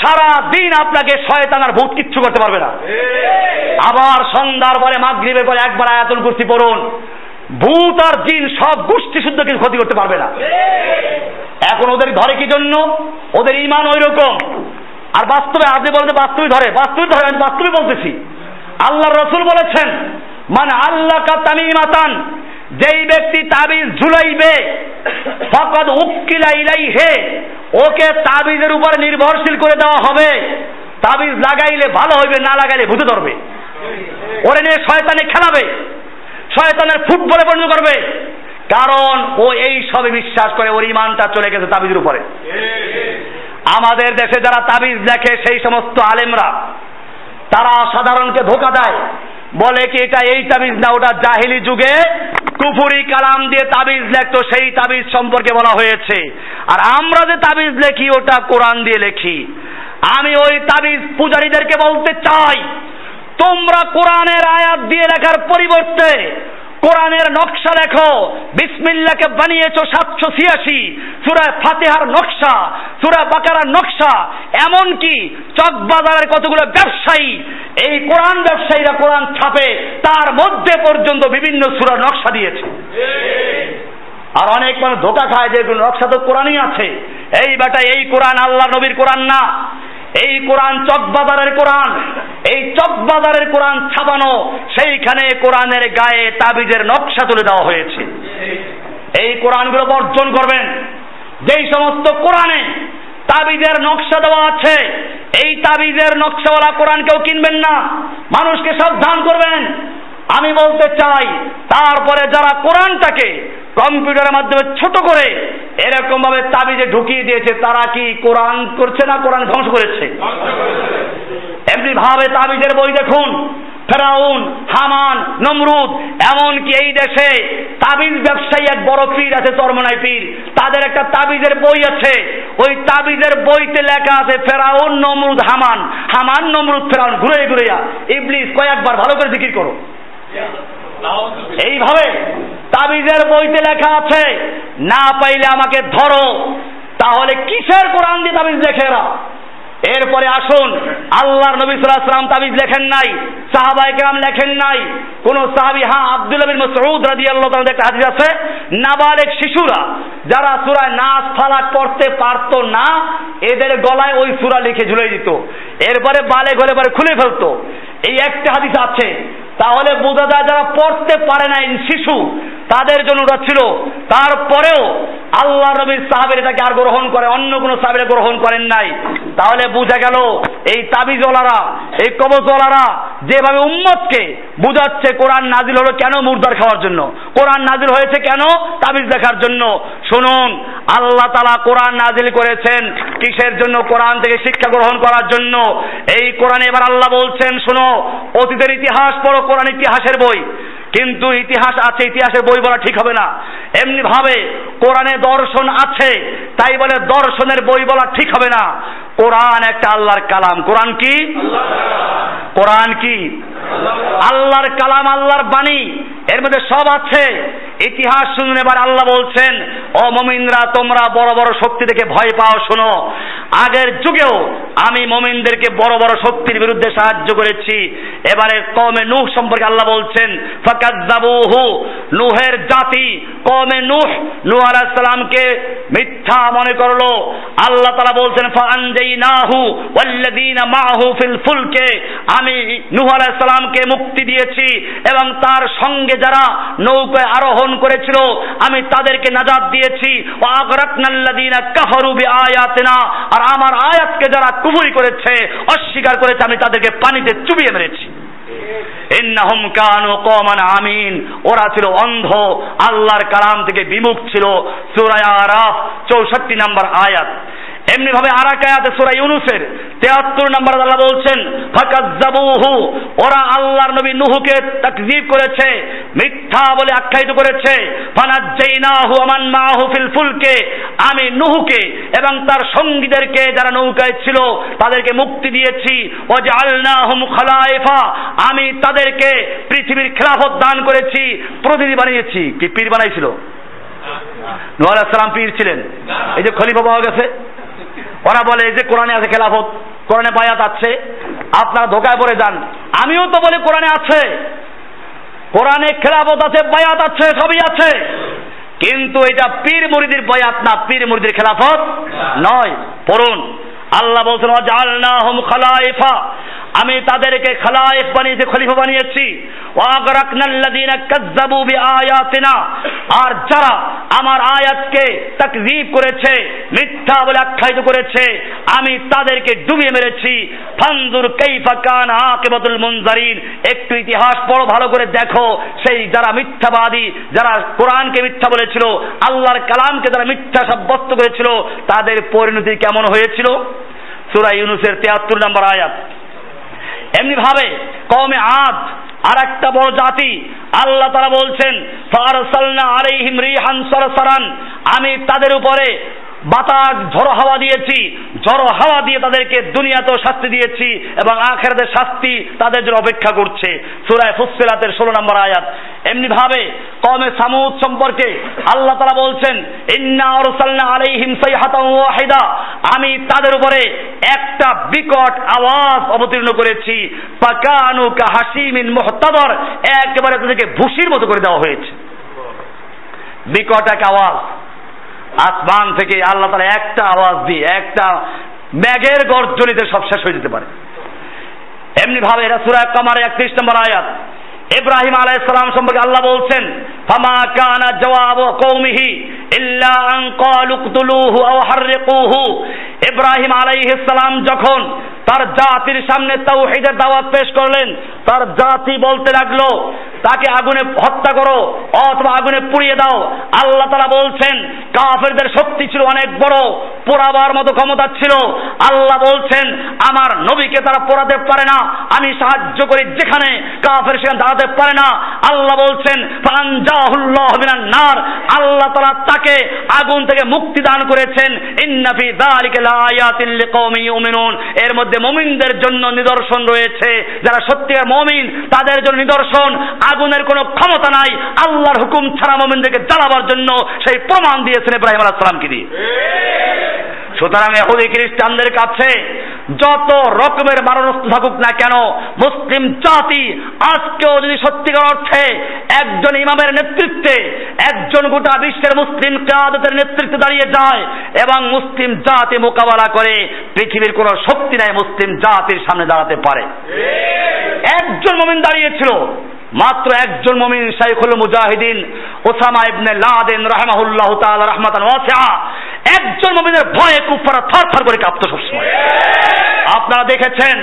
সারা দিন আপনাকে শয়তান আর ভূত কিচ্ছু করতে পারবে না। আবার সন্ধ্যার পরে মাগরিবের পরে একবার আয়াতুল কুরসি পড়ুন, ভূত আর জিন সব গোষ্ঠী শুদ্ধ কিছু ক্ষতি করতে পারবে না। এখন ওদের ধরে কি জন্য? ওদের ইমান ওই রকম আর বাস্তবে আজ বলতে বাস্তবে ধরে বাস্তবে ধরে, আমি বাস্তবে বলতেছি। আল্লাহ রসুল বলেছেন মানে আল্লাহ কা যেই ব্যক্তি তাবিজ ঝুলাইবে, ফকদ উক্কিলা ইলাইহে, ওকে তাবিজের উপর নির্ভরশীল করে দেওয়া হবে। তাবিজ লাগাইলে ভালো হইবে, না লাগাইলে ভূতে ধরবে। ওরে নিয়ে শয়তানে খেলাবে, শয়তানের ফুটবলে পরিণত করবে। কারণ ও এই সবে বিশ্বাস করে, ওর ইমানটা চলে গেছে তাবিজের উপরে। আমাদের দেশে যারা তাবিজ লেখে, সেই সমস্ত আলেমরা, তারা সাধারণকে ধোকা দেয়। বলে কি এটা এই তাবিজ না, ওটা জাহিলি যুগে কুফুরি কালাম দিয়ে তাবিজ লেখতো, সেই তাবিজ সম্পর্কে বলা হয়েছে। আর আমরা যে তাবিজ লেখি, ওটা কোরআন দিয়ে লেখি। আমি ওই তাবিজ পূজারীদেরকে বলতে চাই, তোমরা কোরআনের আয়াত দিয়ে লেখার পরিবর্তে কোরআনের নকশা লেখো। বিসমিল্লাকে বানিয়েছো সাতশো ছিয়াশি। সুরায় ফাতেহার নকশা, সুরা বাকারার নকশা। এমনকি চকবাজারের কতগুলো ব্যবসায়ী, এই কোরআন ব্যবসায়ীরা কোরআন ছাপে, তার মধ্যে পর্যন্ত বিভিন্ন সুরার নকশা দিয়েছে। আর অনেক মানুষ ধোকা খায় যে নকশা তো কোরআনই আছে। এই বেটা, এই কোরআন আল্লাহ নবীর কোরআন না। এই কোরআন চকবাজারের কোরআন, এই চকবাজারের কোরআন ছাপানো, সেইখানে কোরআনের গায়ে তাবিজের নকশা তুলে দেওয়া হয়েছে। এই কোরআনগুলো বর্জন করবেন। যেই সমস্ত কোরআনে তাবিজের নকশা দেওয়া আছে, এই তাবিজের নকশাওয়ালা কোরআন কেউ কিনবেন না। মানুষকে সাবধান করবেন। আমি বলতে চাই, তারপরে যারা কোরআনটাকে কম্পিউটারের মাধ্যমে ছোট করে এরকম ভাবে তাবিজে ঢুকিয়ে দিয়েছে, তারা কি কোরআন করছে না কোরআন ধ্বংস করেছে? এমনি ভাবে তাবিজের বই দেখুন, ফেরাউন, হামান, নমরুদ, এমনকি এই দেশে তাবিজ ব্যবসায়ী এক বড় পীর আছে চরমনাই পীর। তাদের একটা তাবিজের বই আছে। ওই তাবিজের বইতে লেখা আছে, ফেরাউন, নমরুদ, হামান। হামান, নমরুদ, ফেরাউন, ঘুরে ঘুরে ইবলিস, কয়েকবার ভালো করে জিকির করো। এইভাবে তাবিজের বইতে লেখা আছে, না পাইলে আমাকে ধরো। তাহলে কিসের কোরআন দিয়ে তাবিজ লেখে এরা? এরপরে আসুন, আল্লাহর নবী সাল্লাম তাবিজ লেখেন নাই সাহাবাই কেরাম লেখেন নাই। কোন সাহাবি হ্যাঁ আব্দুল বিন মসউদ রাদিয়াল্লাহু তাআলা একটা হাদিস আছে, নাবালেক শিশুরা যারা সূরা নাস ফালাক পড়তে পারতো না, এদের গলায় ওই সূরা লিখে ঝুলে দিত। এরপরে বালে গলে পরে খুলে ফেলতো। এই একটা হাদিস আছে তাহলে বোঝা যায় যারা পড়তে পারে না শিশু, তাদের জন্য ওটা ছিল। তারপরেও আল্লাহ নবীর সাহাবের এটাকে আর গ্রহণ করে, অন্য কোনো সাহাবের গ্রহণ করেন নাই। তাহলে বোঝা গেল এই তাবিজওয়ালারা, এই কবজওয়ালারা যেভাবে উম্মতকে বুঝাচ্ছে, কোরআন নাজিল হলো কেন মুর্দার খাওয়ার জন্য? কোরআন নাজিল হয়েছে কেন তাবিজ দেখার জন্য? শুনুন, আল্লাহ তালা কোরআন নাজিল করেছেন কিসের জন্য? কোরআন থেকে শিক্ষা গ্রহণ করার জন্য। এই কোরআনে এবার আল্লাহ বলছেন, শোনো, অতীতের ইতিহাস পড়ো কোরআন ইতিহাসের বই। কিন্তু ইতিহাস আছে, ইতিহাসের বই বলা ঠিক হবে না। এমনি ভাবে কোরআনে দর্শন আছে, তাই বলে দর্শনের বই বলা ঠিক হবে না। কোরআন একটা আল্লাহর কালাম। কোরআন কি? কোরআন কি? আল্লাহর কালাম, আল্লাহর বাণী। এর মধ্যে সব আছে। ইতিহাস শুনুন, এবার আল্লাহ বলছেন, ও মমিনরা, তোমরা বড় বড় শক্তি দেখে ভয় পাও, শোনো। আগের যুগেও আমি মমিনদেরকে বড় বড় শক্তির বিরুদ্ধে সাহায্য করেছি। এবারে কমে নুহ সম্পর্কে আল্লাহ বলছেন ফাকাজ্জাবুহু নুহের জাতি কমে নুহ। নূহ আলাইহিস সালামকে মিথ্যা মনে করল। আল্লাহ তাআলা বলছেন ফাআনজাইনাহু ওয়াল্লাযীনা মাআহু ফিল ফুলকে। আমি নূহ আলাইহিস সালামকে মুক্তি দিয়েছি এবং তার সঙ্গে যারা নৌকায় আরোহণ করেছিল, আমি তাদেরকে নাজাত দিয়েছি। ও আগরাকনাল্লাযীনা কাফারু বিআয়াতিনা। আর আমার আয়াতকে যারা কুফরি করেছে, অস্বীকার করেছে, আমি তাদেরকে পানিতে চুবিয়ে মেরেছি। ইন্নাহুম কানু কওমান আমিন। ওরা ছিল অন্ধ, আল্লাহর কালাম থেকে বিমুখ ছিল। সূরা আরাফ 64 নম্বর আয়াত। এমনি ভাবে আর এক সূরা ইউনুসের 73 নম্বর আল্লাহ বলছেন, ফাকাজ্জাবুহু ওরা আল্লাহর নবী নুহকে তাকযীব করেছে, মিথ্যা বলে আখ্যায়িত করেছে, ফানাজ্জাইনাহু আমান মাহু ফিল ফুলকে আমি নুহকে এবং তার সঙ্গীদেরকে যারা নৌকায় ছিল, তাদেরকে মুক্তি দিয়েছি ও জাআলনাহুম খালাইফা আমি তাদেরকে পৃথিবীর খেলাফত দান করেছি প্রতিনিধি বানিয়েছি। কি পীর বানাইছিল? নোয়াল সালাম পীর ছিলেন। এই যে খলিফা পাওয়া গেছে। ওরা বলে যে কোরআনে আছে খেলাফত, কোরআনে বায়াত আছে, আপনারা ধোকায় পড়ে যান। আমিও তো বলি, কোরআনে আছে। কোরআনে খেলাফত আছে বায়াত আছে, সবই আছে। কিন্তু এটা পীর মুরিদির বয়াত না, পীর মুরিদির খেলাফত নয়। পড়ুন। আল্লাহ বলছেন জালনাহুম খালাইফা। আমি তাদেরকে খালাইফ বানিয়েছি, খলিফা বানিয়েছি। আর যারা আমার আয়াতকে তাকযীব করেছে, মিথ্যা বলে আখ্যায়িত করেছে, আমি তাদেরকে ডুবিয়ে মেরেছি। ফানজুর কাইফা কানা আকিবাতুল মুনজারিন। একটু ইতিহাস পড়ো, ভালো করে দেখো। সেই যারা মিথ্যাবাদী, যারা কোরআনকে মিথ্যা বলেছিল, আল্লাহর কালামকে যারা মিথ্যা সাব্যস্ত করেছিল, তাদের পরিণতি কেমন হয়েছিল? সূরা ইউনুসের 73 নম্বর আয়াত। এমনি ভাবে কমে আদ আর একটা বড় জাতি। আল্লাহ তারা বলছেন আমি তাদের উপরে বাতাস, ঝড়ো হাওয়া দিয়েছি। ঝড়ো হাওয়া দিয়ে তাদেরকে দুনিয়াতেও শাস্তি দিয়েছি এবং আখেরাতের শাস্তি তাদের জন্য অপেক্ষা করছে। সুরায় ফুসফিলাতের ষোলো নম্বর আয়াত। এমনি ভাবে কমে সামুদ সম্পর্কে আল্লাহ তারা বলছেন, ইন্না আরসালনা আলাইহিম সাইহাতান ওয়াহিদা। আমি তাদের উপরে একটা বিকট আওয়াজ অবতীর্ণ করেছি। পাকানু কা হাসিমিন একেবারে তাদেরকে ভুসির মতো করে দেওয়া হয়েছে। বিকট এক আওয়াজ। আসমান থেকে আল্লাহ তারা একটা আওয়াজ দিয়ে, একটা ব্যাগের গর্জনিতে সব শেষ হয়ে যেতে পারে। এমনি ভাবে এরা সুরা কামারে একত্রিশ নম্বর আয়াত। ইব্রাহিম আলাইসালাম সম্পর্কে আল্লাহ বলছেন, ফামা কানা জওয়াব কওমিহি ইল্লা আন ইব্রাহিম যখন তার জাতির সামনে তাওহীদের দাওয়াত পেশ করলেন, তার জাতি বলতে লাগল, তাকে আগুনে হত্যা করো অথবা আগুনে পুড়িয়ে দাও। আল্লাহ তারা বলছেন, কাফেরদের শক্তি ছিল অনেক বড়, পোড়াবার মতো ক্ষমতা ছিল। আল্লাহ বলছেন, আমার নবীকে তারা পোড়াতে পারে না, আমি সাহায্য করি যেখানে কাফের সেখানে দাঁড়াতে পারে না। আল্লাহ বলছেন নার। আল্লাহ তারা তাকে আগুন থেকে মুক্তি দান করেছেন ইন্নাফি এর মধ্যে মুমিনদের জন্য নিদর্শন রয়েছে। যারা সত্যিকার মুমিন, তাদের জন্য নিদর্শন। আগুনের কোনো ক্ষমতা নাই। আল্লাহর হুকুম ছাড়া মুমিনদেরকে জ্বালাবার জন্য সেই প্রমাণ দিয়েছেন ইব্রাহিম আলাইহিস সালামকে দিয়ে। সুতরাং এহুদি খ্রিস্টানদের কাছে যত রকমের মারণস্ত থাকুক না কেন, মুসলিম জাতি আজকেও যদি সত্যিকার অর্থে একজন ইমামের নেতৃত্বে, একজন গোটা বিশ্বের মুসলিম কাদতের নেতৃত্বে দাঁড়িয়ে যায় এবং মুসলিম জাতি মোকাবেলা করে, পৃথিবীর কোনো শক্তি নাই মুসলিম জাতির সামনে দাঁড়াতে পারে। একজন মমিন দাঁড়িয়েছিল, মাত্র একজন মমিন শাইখুল মুজাহিদিন, ওসামা ইবনে লাদেন রাহমাহুল্লাহ তাআলা রাহমাতান ওয়াসিআ। একজন মমিনের ভয়ে কুফারা থরথর করে কাঁপতো সবসময়। আপনারা দেখেছেন,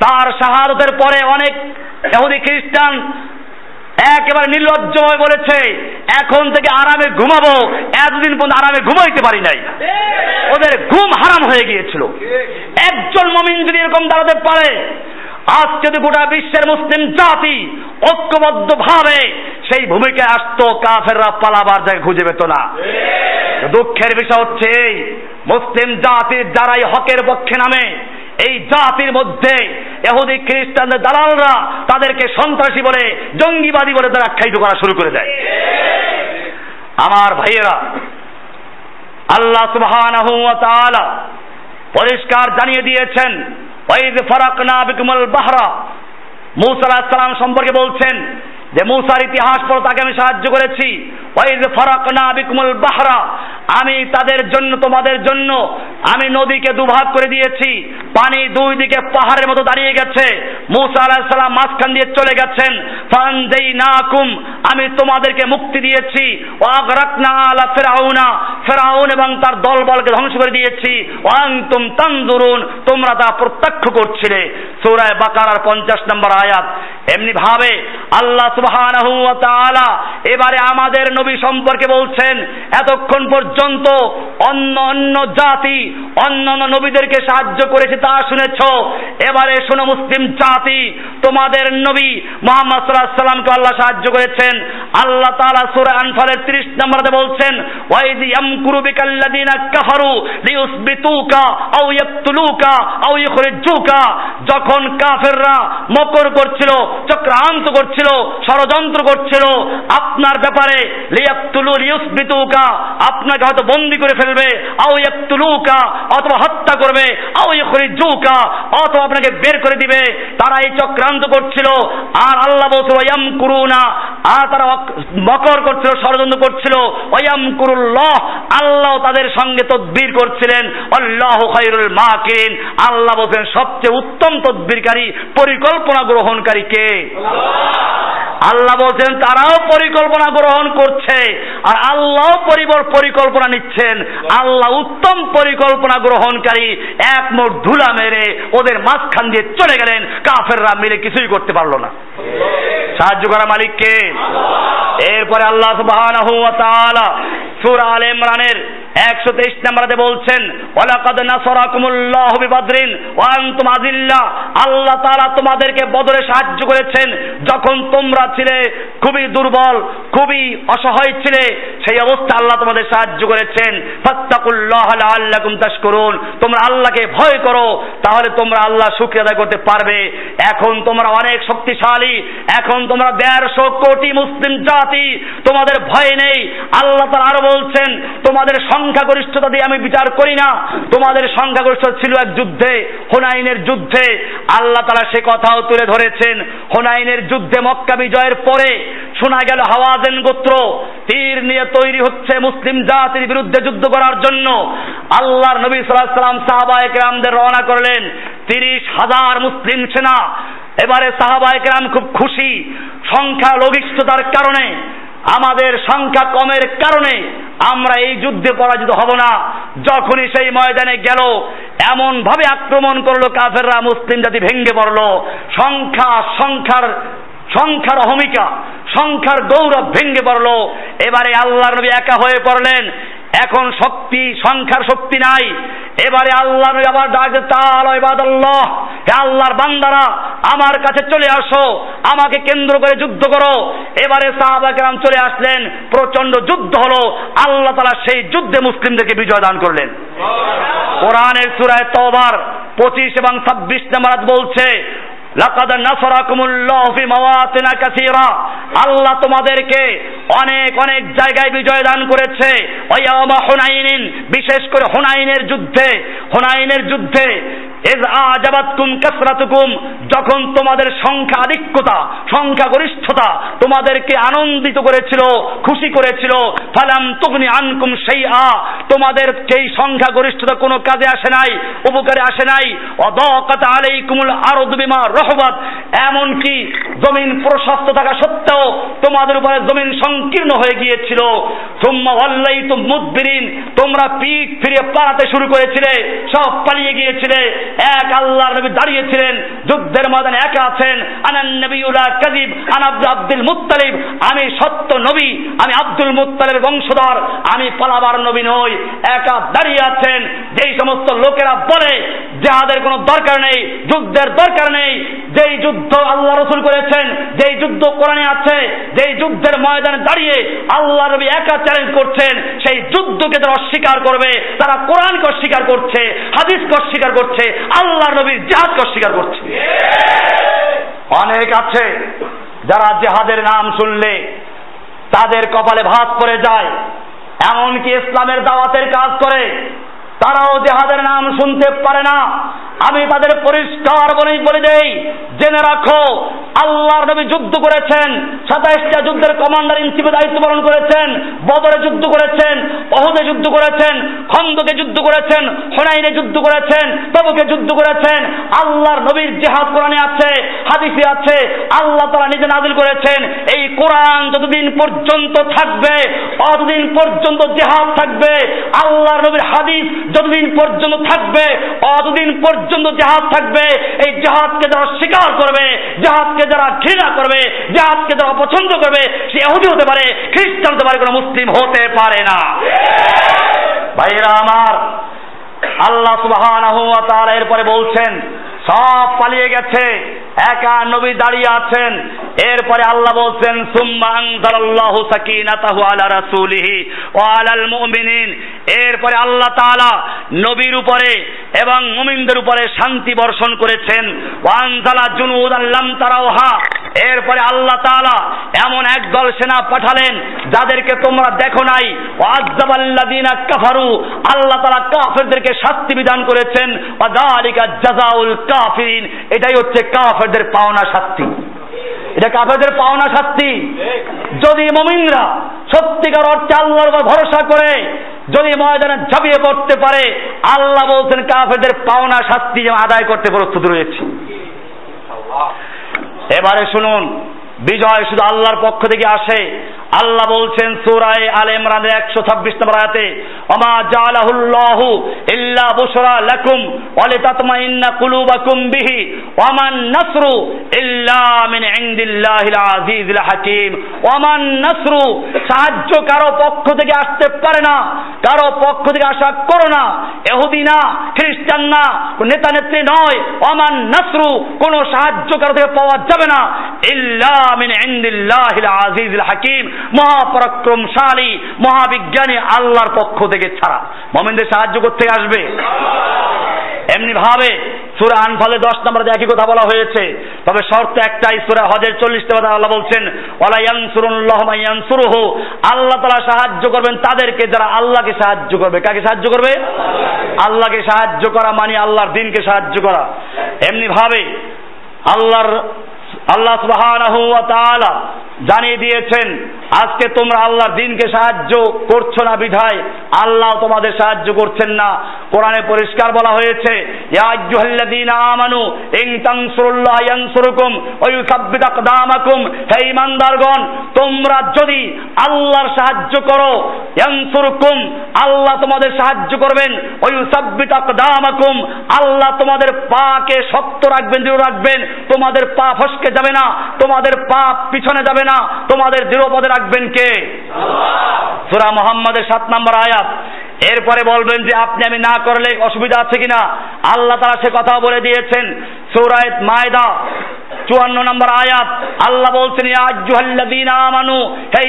তার শাহাদতের পরে অনেক ইহুদি খ্রিস্টান একেবারে নির্লজ্জ হয়ে বলেছে, এখন থেকে আরামে ঘুমাবো, এতদিন পর্যন্ত আরামে ঘুমাইতে পারি নাই। ওদের ঘুম হারাম হয়ে গিয়েছিল। একজন মমিন যদি এরকম দাঁড়াতে পারে আজ যদি গোটা বিশ্বের মুসলিম জাতি ঐক্যবদ্ধ ভাবে সেই ভূমিকায় আসতো কাফেররা পালাবার জায়গায় খুঁজে পেত না। দুঃখের বিষয় হচ্ছে এই মুসলিম জাতির যারাই হকের পক্ষে নামে। এই জাতির মধ্যে এহুদি খ্রিস্টানদের দালালরা তাদেরকে সন্ত্রাসী বলে জঙ্গিবাদী বলে তারা আখ্যায়িত করা শুরু করে দেয়। আমার ভাইয়েরা আল্লাহ সুবহানাহু ওয়া তাআলা পরিষ্কার জানিয়ে দিয়েছেন ফারাকনা বিকমল বাহরা। মৌসা আলাইহিস সালাম সম্পর্কে বলছেন যে মুসার ইতিহাস পড়ো, তাকে আমি সাহায্য করেছি। ওয়াইজ ফারাকনা বিকুমুল বাহরা, আমি তাদের জন্য, তোমাদের জন্য, আমি নদীকে দুভাগ করে দিয়েছি। পানি দুই দিকে পাহাড়ের মতো দাঁড়িয়ে গেছে। মুসা মাঝখান দিয়ে চলে গেছেন। ফানজাইনাকুম, আমি তোমাদেরকে মুক্তি দিয়েছি। ওয়াগরাকনা আলা ফিরাউনা, ফেরাউন এবং তার দলবলকে ধ্বংস করে দিয়েছি। ওয়ান্তুম তানজুরুন, তোমরা তা প্রত্যক্ষ করছিলে। সূরা বাকারার 50 নম্বর আয়াত। এমনি ভাবে আল্লাহ সুবহানাহু ওয়া তাআলা, এবারে আমাদের নবী সম্পর্কে বলছেন, এতক্ষণ পর্যন্ত অন্য অন্য জাতি, অন্য অন্য নবীদেরকে সাহায্য করেছে তা শুনেছ এবারে শোনো মুসলিম জাতি, তোমাদের নবী মোহাম্মদ সাল্লাল্লাহু সাল্লামকে আল্লাহ সাহায্য করেছেন। আল্লাহ তাআলা সূরা আনফালের 30 নম্বরে বলছেন ওয়াইদ ইয়ামকুরু বিকাল্লাযিনা কাফারু লিউসবিতুকা আও ইয়াকতুলুকা আও ইখরিজুকা। যখন কাফেররা মকর করছিল, চক্রান্ত করছিল, ষড়যন্ত্র করছিল, আপনার ব্যাপারে লিয়াকতুলু লিউসবিতুকা আপনাকে হয়তো বন্দি করে ফেলবে, আও ইয়াকতুলুকা অথবা হত্যা করবে, আও ইখরিজুকা অথবা আপনাকে বের করে দিবে। তারা এই চক্রান্ত করছিল। আর আল্লাহ বলছে ওয়াম কুরুনা। আর তারা মকর করছিল, ষড়যন্ত্র করছিল। ওয়াম কুরুল্লাহ। আল্লাহ তাদের সঙ্গে তদবির করছিলেন। আল্লাহ খায়রুল মাকিন আল্লাহ বলছেন, সবচেয়ে উত্তম তদবিরকারী, পরিকল্পনা গ্রহণকারী কে? আল্লাহ বলছেন, তারাও পরিকল্পনা গ্রহণ করছে। আর আল্লাহ পরিবর পরিকল্পনা নিচ্ছেন। আল্লাহ উত্তম পরিকল্পনা গ্রহণকারী, এক মোট ধুলা মেরে ওদের মাঝখান দিয়ে চলে গেলেন, কাফেররা মিলে কিছুই করতে পারল না। সাহায্য করা মালিককে। এরপরে আল্লাহ সুবহানাহু ইমরানের 123 নম্বরে বলছেন আল্লাহ তোমাদেরকে বদরে সাহায্য করেছেন, যখন তোমরা ছিলে খুবই দুর্বল, খুবই অসহায় ছিলে, সেই অবস্থা আল্লাহ তোমাদের সাহায্য করেছেন। ফাত্তাকুল্লাহ লাআল্লাকুম তাশকুরুন। তোমরা আল্লাহকে ভয় করো, তাহলে তোমরা আল্লাহ শুকরিয়া আদায় করতে পারবে। এখন তোমরা অনেক শক্তিশালী, এখন তোমরা দেড়শো কোটি মুসলিম জাতি, তোমাদের ভয় নেই। আল্লাহ তারা আরও বলছেন, তোমাদের সংখ্যাগরিষ্ঠতা দিয়ে আমি বিচার করি না। তোমাদের সংখ্যাগরিষ্ঠতা ছিল এক যুদ্ধে, হোনাইনের যুদ্ধে। আল্লাহ তাআলা সে কথাও তুলে ধরেছেন, হোনাইনের যুদ্ধে মক্কা বিজয়ের পরে শোনা গেল হাওয়াজেন গোত্র, তীর নিয়ে তৈরি হচ্ছে মুসলিম জাতির বিরুদ্ধে যুদ্ধ করার জন্য। আল্লাহর নবী সাল্লাল্লাহু সাল্লাম সাহাবা একরামদের রওনা করলেন তিরিশ হাজার মুসলিম সেনা। এবারে সাহাবা একরাম খুব খুশি। সংখ্যা লঘিষ্ঠতার কারণে, আমাদের সংখ্যা কমের কারণে আমরা এই যুদ্ধে পরাজিত হব না। যখনই সেই ময়দানে গেল এমন ভাবে আক্রমণ করল কাফেররা, মুসলিম জাতি ভেঙ্গে পড়ল। সংখ্যা, সংখ্যার সংখ্যার অহমিকা, সংখ্যার গৌরব ভেঙ্গে পড়ল। এবারে আল্লাহ নবী একা হয়ে পড়লেন। এখন শক্তি, সংখ্যার শক্তি নাই। এবারে আল্লাহ আবার ডাক তাল ইবাদাল্লাহ হে আল্লাহর বান্দারা আমার কাছে চলে আসো আমাকে কেন্দ্র করে যুদ্ধ করো। এবারে সাহাবাকেরাম চলে আসলেন প্রচণ্ড যুদ্ধ হলো আল্লাহ তালা সেই যুদ্ধে মুসলিমদেরকে বিজয় দান করলেন। কোরআনের সুরায় তবার পঁচিশ এবং ছাব্বিশ নাম্বার বলছে লাকাদ নাসরাকুমুল্লাহ ফি মাওয়াতিনা কাসীরা। আল্লাহ তোমাদেরকে অনেক অনেক জায়গায় বিজয় দান করেছে। ওয়ায়ামা হুনাইনিন, বিশেষ করে হুনাইনের যুদ্ধে। হুনাইনের যুদ্ধে যখন তোমাদের সংখ্যা আধিক্যতা সংখ্যা গরিষ্ঠতা তোমাদেরকে আনন্দিত করেছিল, খুশি করেছিল, ফালাম তুগনি আনকুম সেই আ তোমাদের সেই সংখ্যা গরিষ্ঠতা কোনো কাজে আসে নাই, উপকারে আসে নাই। অদকাত আলাইকুমুল আরদ বিমা রহবাত, এমনকি জমিন প্রশস্ত থাকা সত্ত্বেও তোমাদের উপরে জমিন সংকীর্ণ হয়ে গিয়েছিল। সুম্মা ওয়াল্লাইতুম মুদবিরিন, তোমরা পিঠ ফিরে পালাতে শুরু করেছিলে, সব পালিয়ে গিয়েছিলে। এক আল্লাহর নবী দাঁড়িয়েছিলেন, যুদ্ধের ময়দানে একা আছেন। আনান নবিউলা কাজিব আন আব্দুল মুত্তালিব। আমি সত্য নবী, আমি আব্দুল মুত্তালিবের বংশধর। আমি পালাবার নবী নই, একা দাঁড়িয়ে আছেন। যেই সমস্ত লোকেরা বলে যাদের কোনো দরকার নেই, যুদ্ধের দরকার নেই। যেই যুদ্ধ আল্লাহ রসুল করেছেন, যেই যুদ্ধ কোরআনে আছে, যেই যুদ্ধের ময়দানে দাঁড়িয়ে আল্লাহ নবী একা চ্যালেঞ্জ করছেন, সেই যুদ্ধকে যারা অস্বীকার করবে, তারা কোরআনকে অস্বীকার করছে, হাদিসকে অস্বীকার করছে। আল্লাহ নবীর জাহাজকে অস্বীকার করছে। অনেক আছে যারা জেহাদের নাম শুনলে তাদের কপালে ভাত পড়ে যায়, এমনকি ইসলামের দাওয়াতের কাজ করে। তারাও জেহাদের নাম শুনতে পারে না। আমি তাদের পরিষ্কার বলে বলে দেই, জেনে রাখো, আল্লাহর নবী যুদ্ধ করেছেন, সাতাইশটা যুদ্ধের কমান্ডার ইন চিফে দায়িত্ব পালন করেছেন, বদরে যুদ্ধ করেছেন, অহুদে যুদ্ধ করেছেন, খন্দকে যুদ্ধ করেছেন, হোনাইনে যুদ্ধ করেছেন, তবুকে যুদ্ধ করেছেন, আল্লাহর নবীর জেহাদ কোরআনে আছে, হাদিসে আছে, আল্লাহ তারা নিজে নাজিল করেছেন, এই কোরআন যতদিন পর্যন্ত থাকবে, অতদিন পর্যন্ত জেহাদ থাকবে, আল্লাহর নবীর হাদিস যতদিন পর্যন্ত থাকবে, অতদিন পর্যন্ত জেহাদ থাকবে, এই জেহাদকে যারা স্বীকার করবে জেহাদকে যারা ঘৃণা করবে জেহাদকে যারা অপছন্দ করবে, সে এহুদি হতে পারে, খ্রিস্টান হতে পারে, কোনো মুসলিম হতে পারে না। ভাইরা আমার, আল্লাহ ওয়া এরপরে বলছেন, সব পালিয়ে গেছে, একা নবী দাঁড়িয়ে আছেন। এরপরে আল্লাহ বলছেন, সুম্মা আনজালাল্লাহু সাকিনাতাহু আলা রাসূলিহি ওয়া আলাল মুমিনিন। এরপরে আল্লাহ তাআলা নবীর উপরে এবং মুমিনদের উপরে শান্তি বর্ষণ করেছেন। ওয়া আনজালা জুনুদান লাম তারাওহা এরপরে আল্লাহ তাআলা এমন একদল সেনা পাঠালেন, যাদেরকে তোমরা দেখো নাই। ওয়াজ্জাবাল্লাযিনা কাফারু। আল্লাহ তাআলা কাফেরদেরকে শাস্তি বিধান করেছেন। ওয়া যালিকা জাযাউল কাফিরিন। এটাই হচ্ছে কাফেরদের পাওনা শাস্তি। এটা কাফেরদের পাওনা শাস্তি। যদি মমিনরা সত্যিকার অর্থে আল্লাহর উপর ভরসা করে যদি ময়দানে ঝাঁপিয়ে পড়তে পারে আল্লাহ বলছেন কাফেরদের পাওনা শাস্তি যেমন আদায় করতে প্রস্তুত রয়েছে। এবারে শুনুন বিজয় শুধু আল্লাহর পক্ষ থেকে আসে। আল্লাহ বলছেন, সুরায় আল ইমরানের একশো ছাব্বিশ নম্বর আয়াতে অমা জালাহুল্লাহু ইল্লা বুশরা লাকুম ওয়ালি তাতমাইন্না কুলুবাকুম বিহি ওয়ামান নাসরু ইল্লা মিন ইনদিল্লাহিল আজিজিল হাকিম। ওয়ামান নাসরু, সাহায্য কারও পক্ষ থেকে আসতে পারে না, কারও পক্ষ থেকে আশা করো না এহুদি না, খ্রিস্টান না নেতা নেত্রী নয়। ওয়ামান নাসরু, কোনো সাহায্য কারও থেকে পাওয়া যাবে না। ইল্লা মিন ইনদিল্লাহিল আজিজিল হাকিম মহাপরাক্রমশালী, মহাবিজ্ঞানী আল্লাহর পক্ষ থেকে ছাড়া। মোমেনদের সাহায্য করতে আসবে। এমনি ভাবে সুরা আনফালে দশ নম্বরে একই কথা বলা হয়েছে। তবে শর্ত একটাই, সুরা হজের চল্লিশ নম্বর আল্লাহ বলছেন ওলা ইয়ানসুরুল্লাহ ইয়ানসুরুহু আল্লাহ তাআলা সাহায্য করবেন তাদেরকে যারা আল্লাহকে সাহায্য করবে। কাকে সাহায্য করবে? আল্লাহকে সাহায্য করা মানে আল্লাহর দিনকে সাহায্য করা। এমনি ভাবে আল্লাহর আল্লাহ তাআলা জানিয়ে দিয়েছেন, আজকে তোমরা আল্লাহর দিনকে সাহায্য করছ না বিধায়, আল্লাহ তোমাদের সাহায্য করছেন না। কোরআনে পরিষ্কার বলা হয়েছে তোমরা যদি আল্লাহর সাহায্য করো, ইয়ানসুরুকুম, আল্লাহ তোমাদের সাহায্য করবেন। ওয়া ইউসাব্বিত আকদামাকুম, আল্লাহ তোমাদের পাকে শক্ত রাখবেন, দৃঢ় রাখবেন। তোমাদের পা ফসকে যাবে না, তোমাদের পা পিছনে যাবে না। তোমাদের দৃঢ় পদে রাখবেন কে? সুরা মোহাম্মদের সাত নম্বর আয়াত। এরপরে বলবেন যে, আপনি আমি না করলে অসুবিধা আছে কিনা? আল্লাহ তারা সে কথা বলে দিয়েছেন সৌরায়ত মায়দা। চুয়ান্ন নম্বর আয়াত, আল্লাহ বলছেন আমানু, হে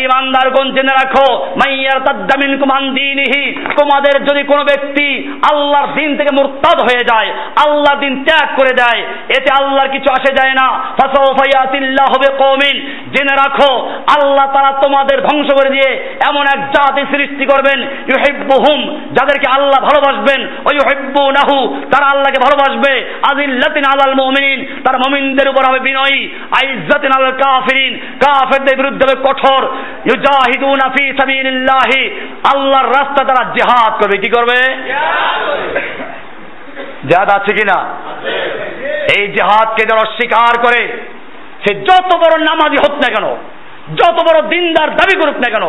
জেনে রাখো মাইয়ার তাদ্দামিন কুমান দিনহি, তোমাদের যদি কোনো ব্যক্তি আল্লাহর দিন থেকে মুরতাদ হয়ে যায়, আল্লাহর দিন ত্যাগ করে দেয়, এতে আল্লাহর কিছু আসে যায় না। ফাসাউফায়াতিল্লাহ হবে কওমিন জেনে রাখো, আল্লাহ তারা তোমাদের ধ্বংস করে দিয়ে এমন এক জাতি সৃষ্টি করবেন, ইউহিব্বুহুম, যাদেরকে আল্লাহ ভালোবাসবেন ওই ইউহিব্বুনাহু, তারা আল্লাহকে ভালোবাসবে আযিল্লাতিন আলাল মুমিনিন, তার মুমিনদের উপর হবে বিনয়ী আইজ্জাতিন আলাল কাফিরিন। কাফেরদের বিরুদ্ধে কঠোর। ইউজাহিদুনা ফি সাবিলিল্লাহি। আল্লাহর রাস্তা তারা জিহাদ করবে। কি করবে? জিহাদ আছে কিনা? এই জিহাদকে যারা অস্বীকার করে, সে যত বড় নামাজি হোক না কেন, যত বড় দিনদার দাবি করুক না কেন,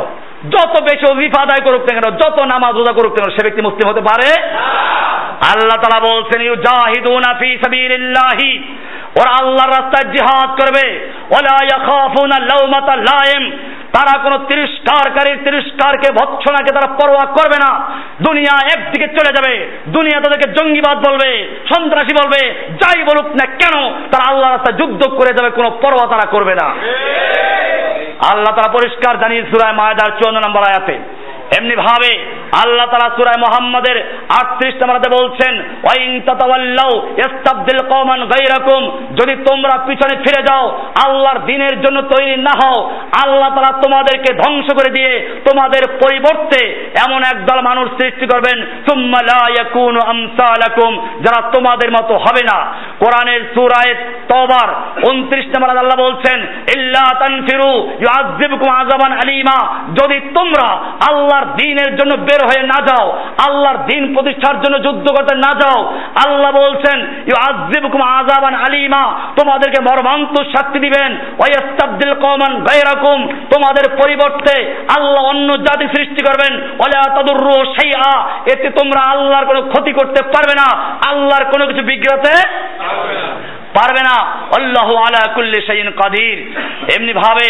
যত বেশি অজিফা আদায় করুক না কেন, যত নামাজ রোজা করুক না কেন, সে ব্যক্তি মুসলিম হতে পারে? আল্লাহ তালা বলছেন, ইউজাহিদুনা ফি সাবিলিল্লাহি। ওরা আল্লাহর রাস্তায় জিহাদ করবে। ওলা ইয়াখাফুনা লাউমাতা লাইম তারা কোনো তিরস্কারকারীর তিরস্কারকে ভৎসনাকে তারা পরোয়া করবে না। দুনিয়া একদিকে চলে যাবে। দুনিয়া তাদেরকে জঙ্গিবাদ বলবে সন্ত্রাসী বলবে যাই বলুক না কেন তারা আল্লাহ রাস্তায় যুদ্ধ করে যাবে কোনো পরোয়া তারা করবে না। আল্লাহ তারা পরিষ্কার জানিয়ে সুরায় মায়াদার চুয়ান্ন নম্বর আয়াতে। এমনি ভাবে আল্লাহ তালা সুরায় মোহাম্মদের আটত্রিশ নম্বরাতে বলছেন, ওয়াইন তাতাওয়াল্লাউ যদি তোমরা পিছনে ফিরে যাও, আল্লাহর দিনের জন্য তৈরি না হও, আল্লাহ তালা তোমাদেরকে ধ্বংস করে দিয়ে তোমাদের পরিবর্তে এমন একদল মানুষ সৃষ্টি করবেন যারা তোমাদের মতো হবে না। কোরআনের সূরায়ে তওবার 29 নম্বর আল্লাহ বলছেন, ইল্লা তানফিরু ইউআযযিবুকুম আযাবান আলীমা যদি তোমরা আল্লাহ আল্লাহর দিনের জন্য বের হয়ে না যাও। আল্লাহর দিন প্রতিষ্ঠার জন্য যুদ্ধ করতে না যাও। আল্লাহ বলছেন আযাবান আলীমা। তোমাদেরকে মর্মান্তিক শাস্তি দিবেন। ওয়াইস্তাবদিল কওমান গায়রাকুম। তোমাদের পরিবর্তে আল্লাহ অন্য জাতি সৃষ্টি করবেন। ওয়ালা তাদুররু শাইআ। এতে তোমরা আল্লাহর কোনো ক্ষতি করতে পারবে না। আল্লাহর কোনো কিছু বিগ্রহতে পারবে না। আল্লাহ আলা কুল্লি সাইন কাদির। এমনি ভাবে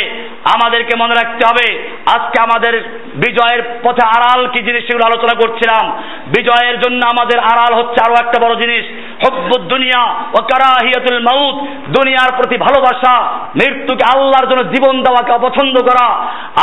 আমাদেরকে মনে রাখতে হবে, আজকে আমাদের বিজয়ের পথে আড়াল কি জিনিস সেগুলো আলোচনা করছিলাম। বিজয়ের জন্য আমাদের আড়াল হচ্ছে আরও একটা বড় জিনিস। হব্বুদ দুনিয়া ও কারাহিয়াতুল মাউত, দুনিয়ার প্রতি ভালোবাসা, মৃত্যুকে আল্লাহর জন্য জীবন দেওয়াকে অপছন্দ করা।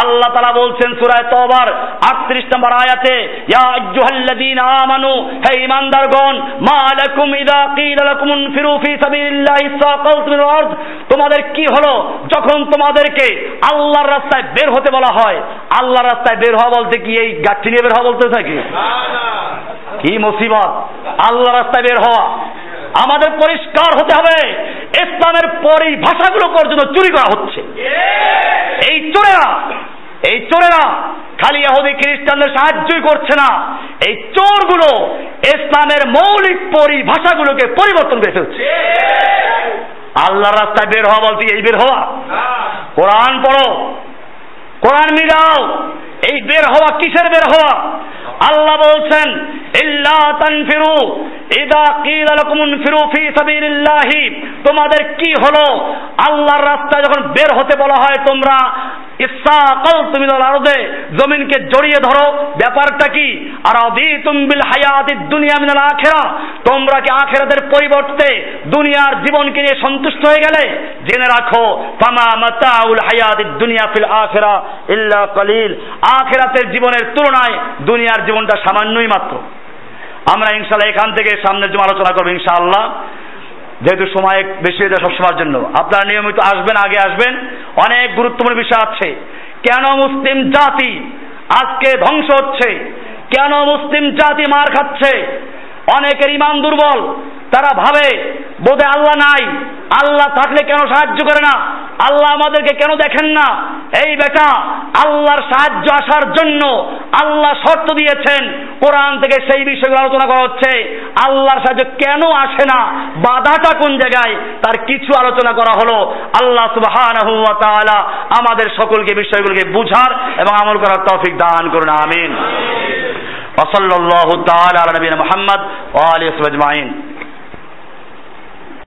আল্লাহ তালা বলছেন সুরায় তবার আটত্রিশ নম্বর আয়াতে, ইয়া আইয়ুহাল্লাযীনা আমানু, হে ঈমানদারগণ, মা লাকুম ইযা কিলা লাকুম ফিরু ফি সাবিলিল্লাহি সাকালতুমিল আরদ। তোমাদের কি হলো? যখন তোমাদেরকে আল্লাহর রাস্তায় বের হতে বলা হয়, আল্লাহর রাস্তায় বের হওয়া বলতে কি এই গাঠি নিয়ে বের হওয়া বলতে থাকে কি মুসিবত? আল্লাহ রাস্তায় বের হওয়া। আমাদের পরিষ্কার হতে হবে। ইসলামের পরিভাষাগুলো পর্যন্ত চুরি করা হচ্ছে। এই চোরেরা এই চোরেরা খালি ইহুদি খ্রিস্টানদের সাহায্যই করছে না। এই চোরগুলো ইসলামের মৌলিক পরিভাষাগুলোকে পরিবর্তন করে ফেলছে। আল্লাহর রাস্তায় বের হওয়া বলতে এই বের হওয়া? কোরআন পড়ো। কোরআন মিলাও। এই বের হওয়া কিসের বের হওয়া? আল্লাহ বলছেন, ইল্লা তানফিরু, ইদা কিলা লাকুম ফিরু ফি সাবিলিল্লাহি। তোমাদের কি হলো? আল্লাহর রাস্তায় যখন বের হতে বলা হয় তোমরা ইসাকাল তুমি আরদে, জমিনকে জড়িয়ে ধরো। ব্যাপারটা কি? আর বিল হায়াতিদ দুনিয়া মিনাল আখিরা। তোমরা কি আখিরাতের পরিবর্তে দুনিয়ার জীবনকে নিয়ে সন্তুষ্ট হয়ে গেলে? জেনে রাখো, ফামা মাতাউল হায়াতিদ দুনিয়া ফিল আখিরা ইল্লা কলিল। আখিরাতের জীবনের তুলনায় দুনিয়ার জীবনটা সামান্যই মাত্র। আমরা ইনশাল্লাহ এখান থেকে সামনের জন্য আলোচনা করব ইনশাআল্লাহ। যেহেতু সময় বেশি হয়ে যায় সবসময়ের জন্য। আপনারা নিয়মিত আসবেন, আগে আসবেন। অনেক গুরুত্বপূর্ণ বিষয় আছে। কেন মুসলিম জাতি আজকে ধ্বংস হচ্ছে? কেন মুসলিম জাতি মার খাচ্ছে? অনেকের ইমান দুর্বল। তারা ভাবে, বোধে আল্লাহ নাই। আল্লাহ থাকলে কেন সাহায্য করে না? আল্লাহ আমাদেরকে কেন দেখেন না? এই বেটা, আল্লাহর সাহায্য আসার জন্য আল্লাহ শর্ত দিয়েছেন। কোরআন থেকে সেই বিষয়গুলো আলোচনা করা হচ্ছে। আল্লাহর সাহায্য কেন আসে না? বাধাটা কোন জায়গায়? তার কিছু আলোচনা করা হলো। আল্লাহ ওয়া আমাদের সকলকে বিষয়গুলোকে বুঝার এবং আমল করার তৌফিক দান করুন। আমিন। وصلى الله تعالى على نبينا محمد وآله وصحبه أجمعين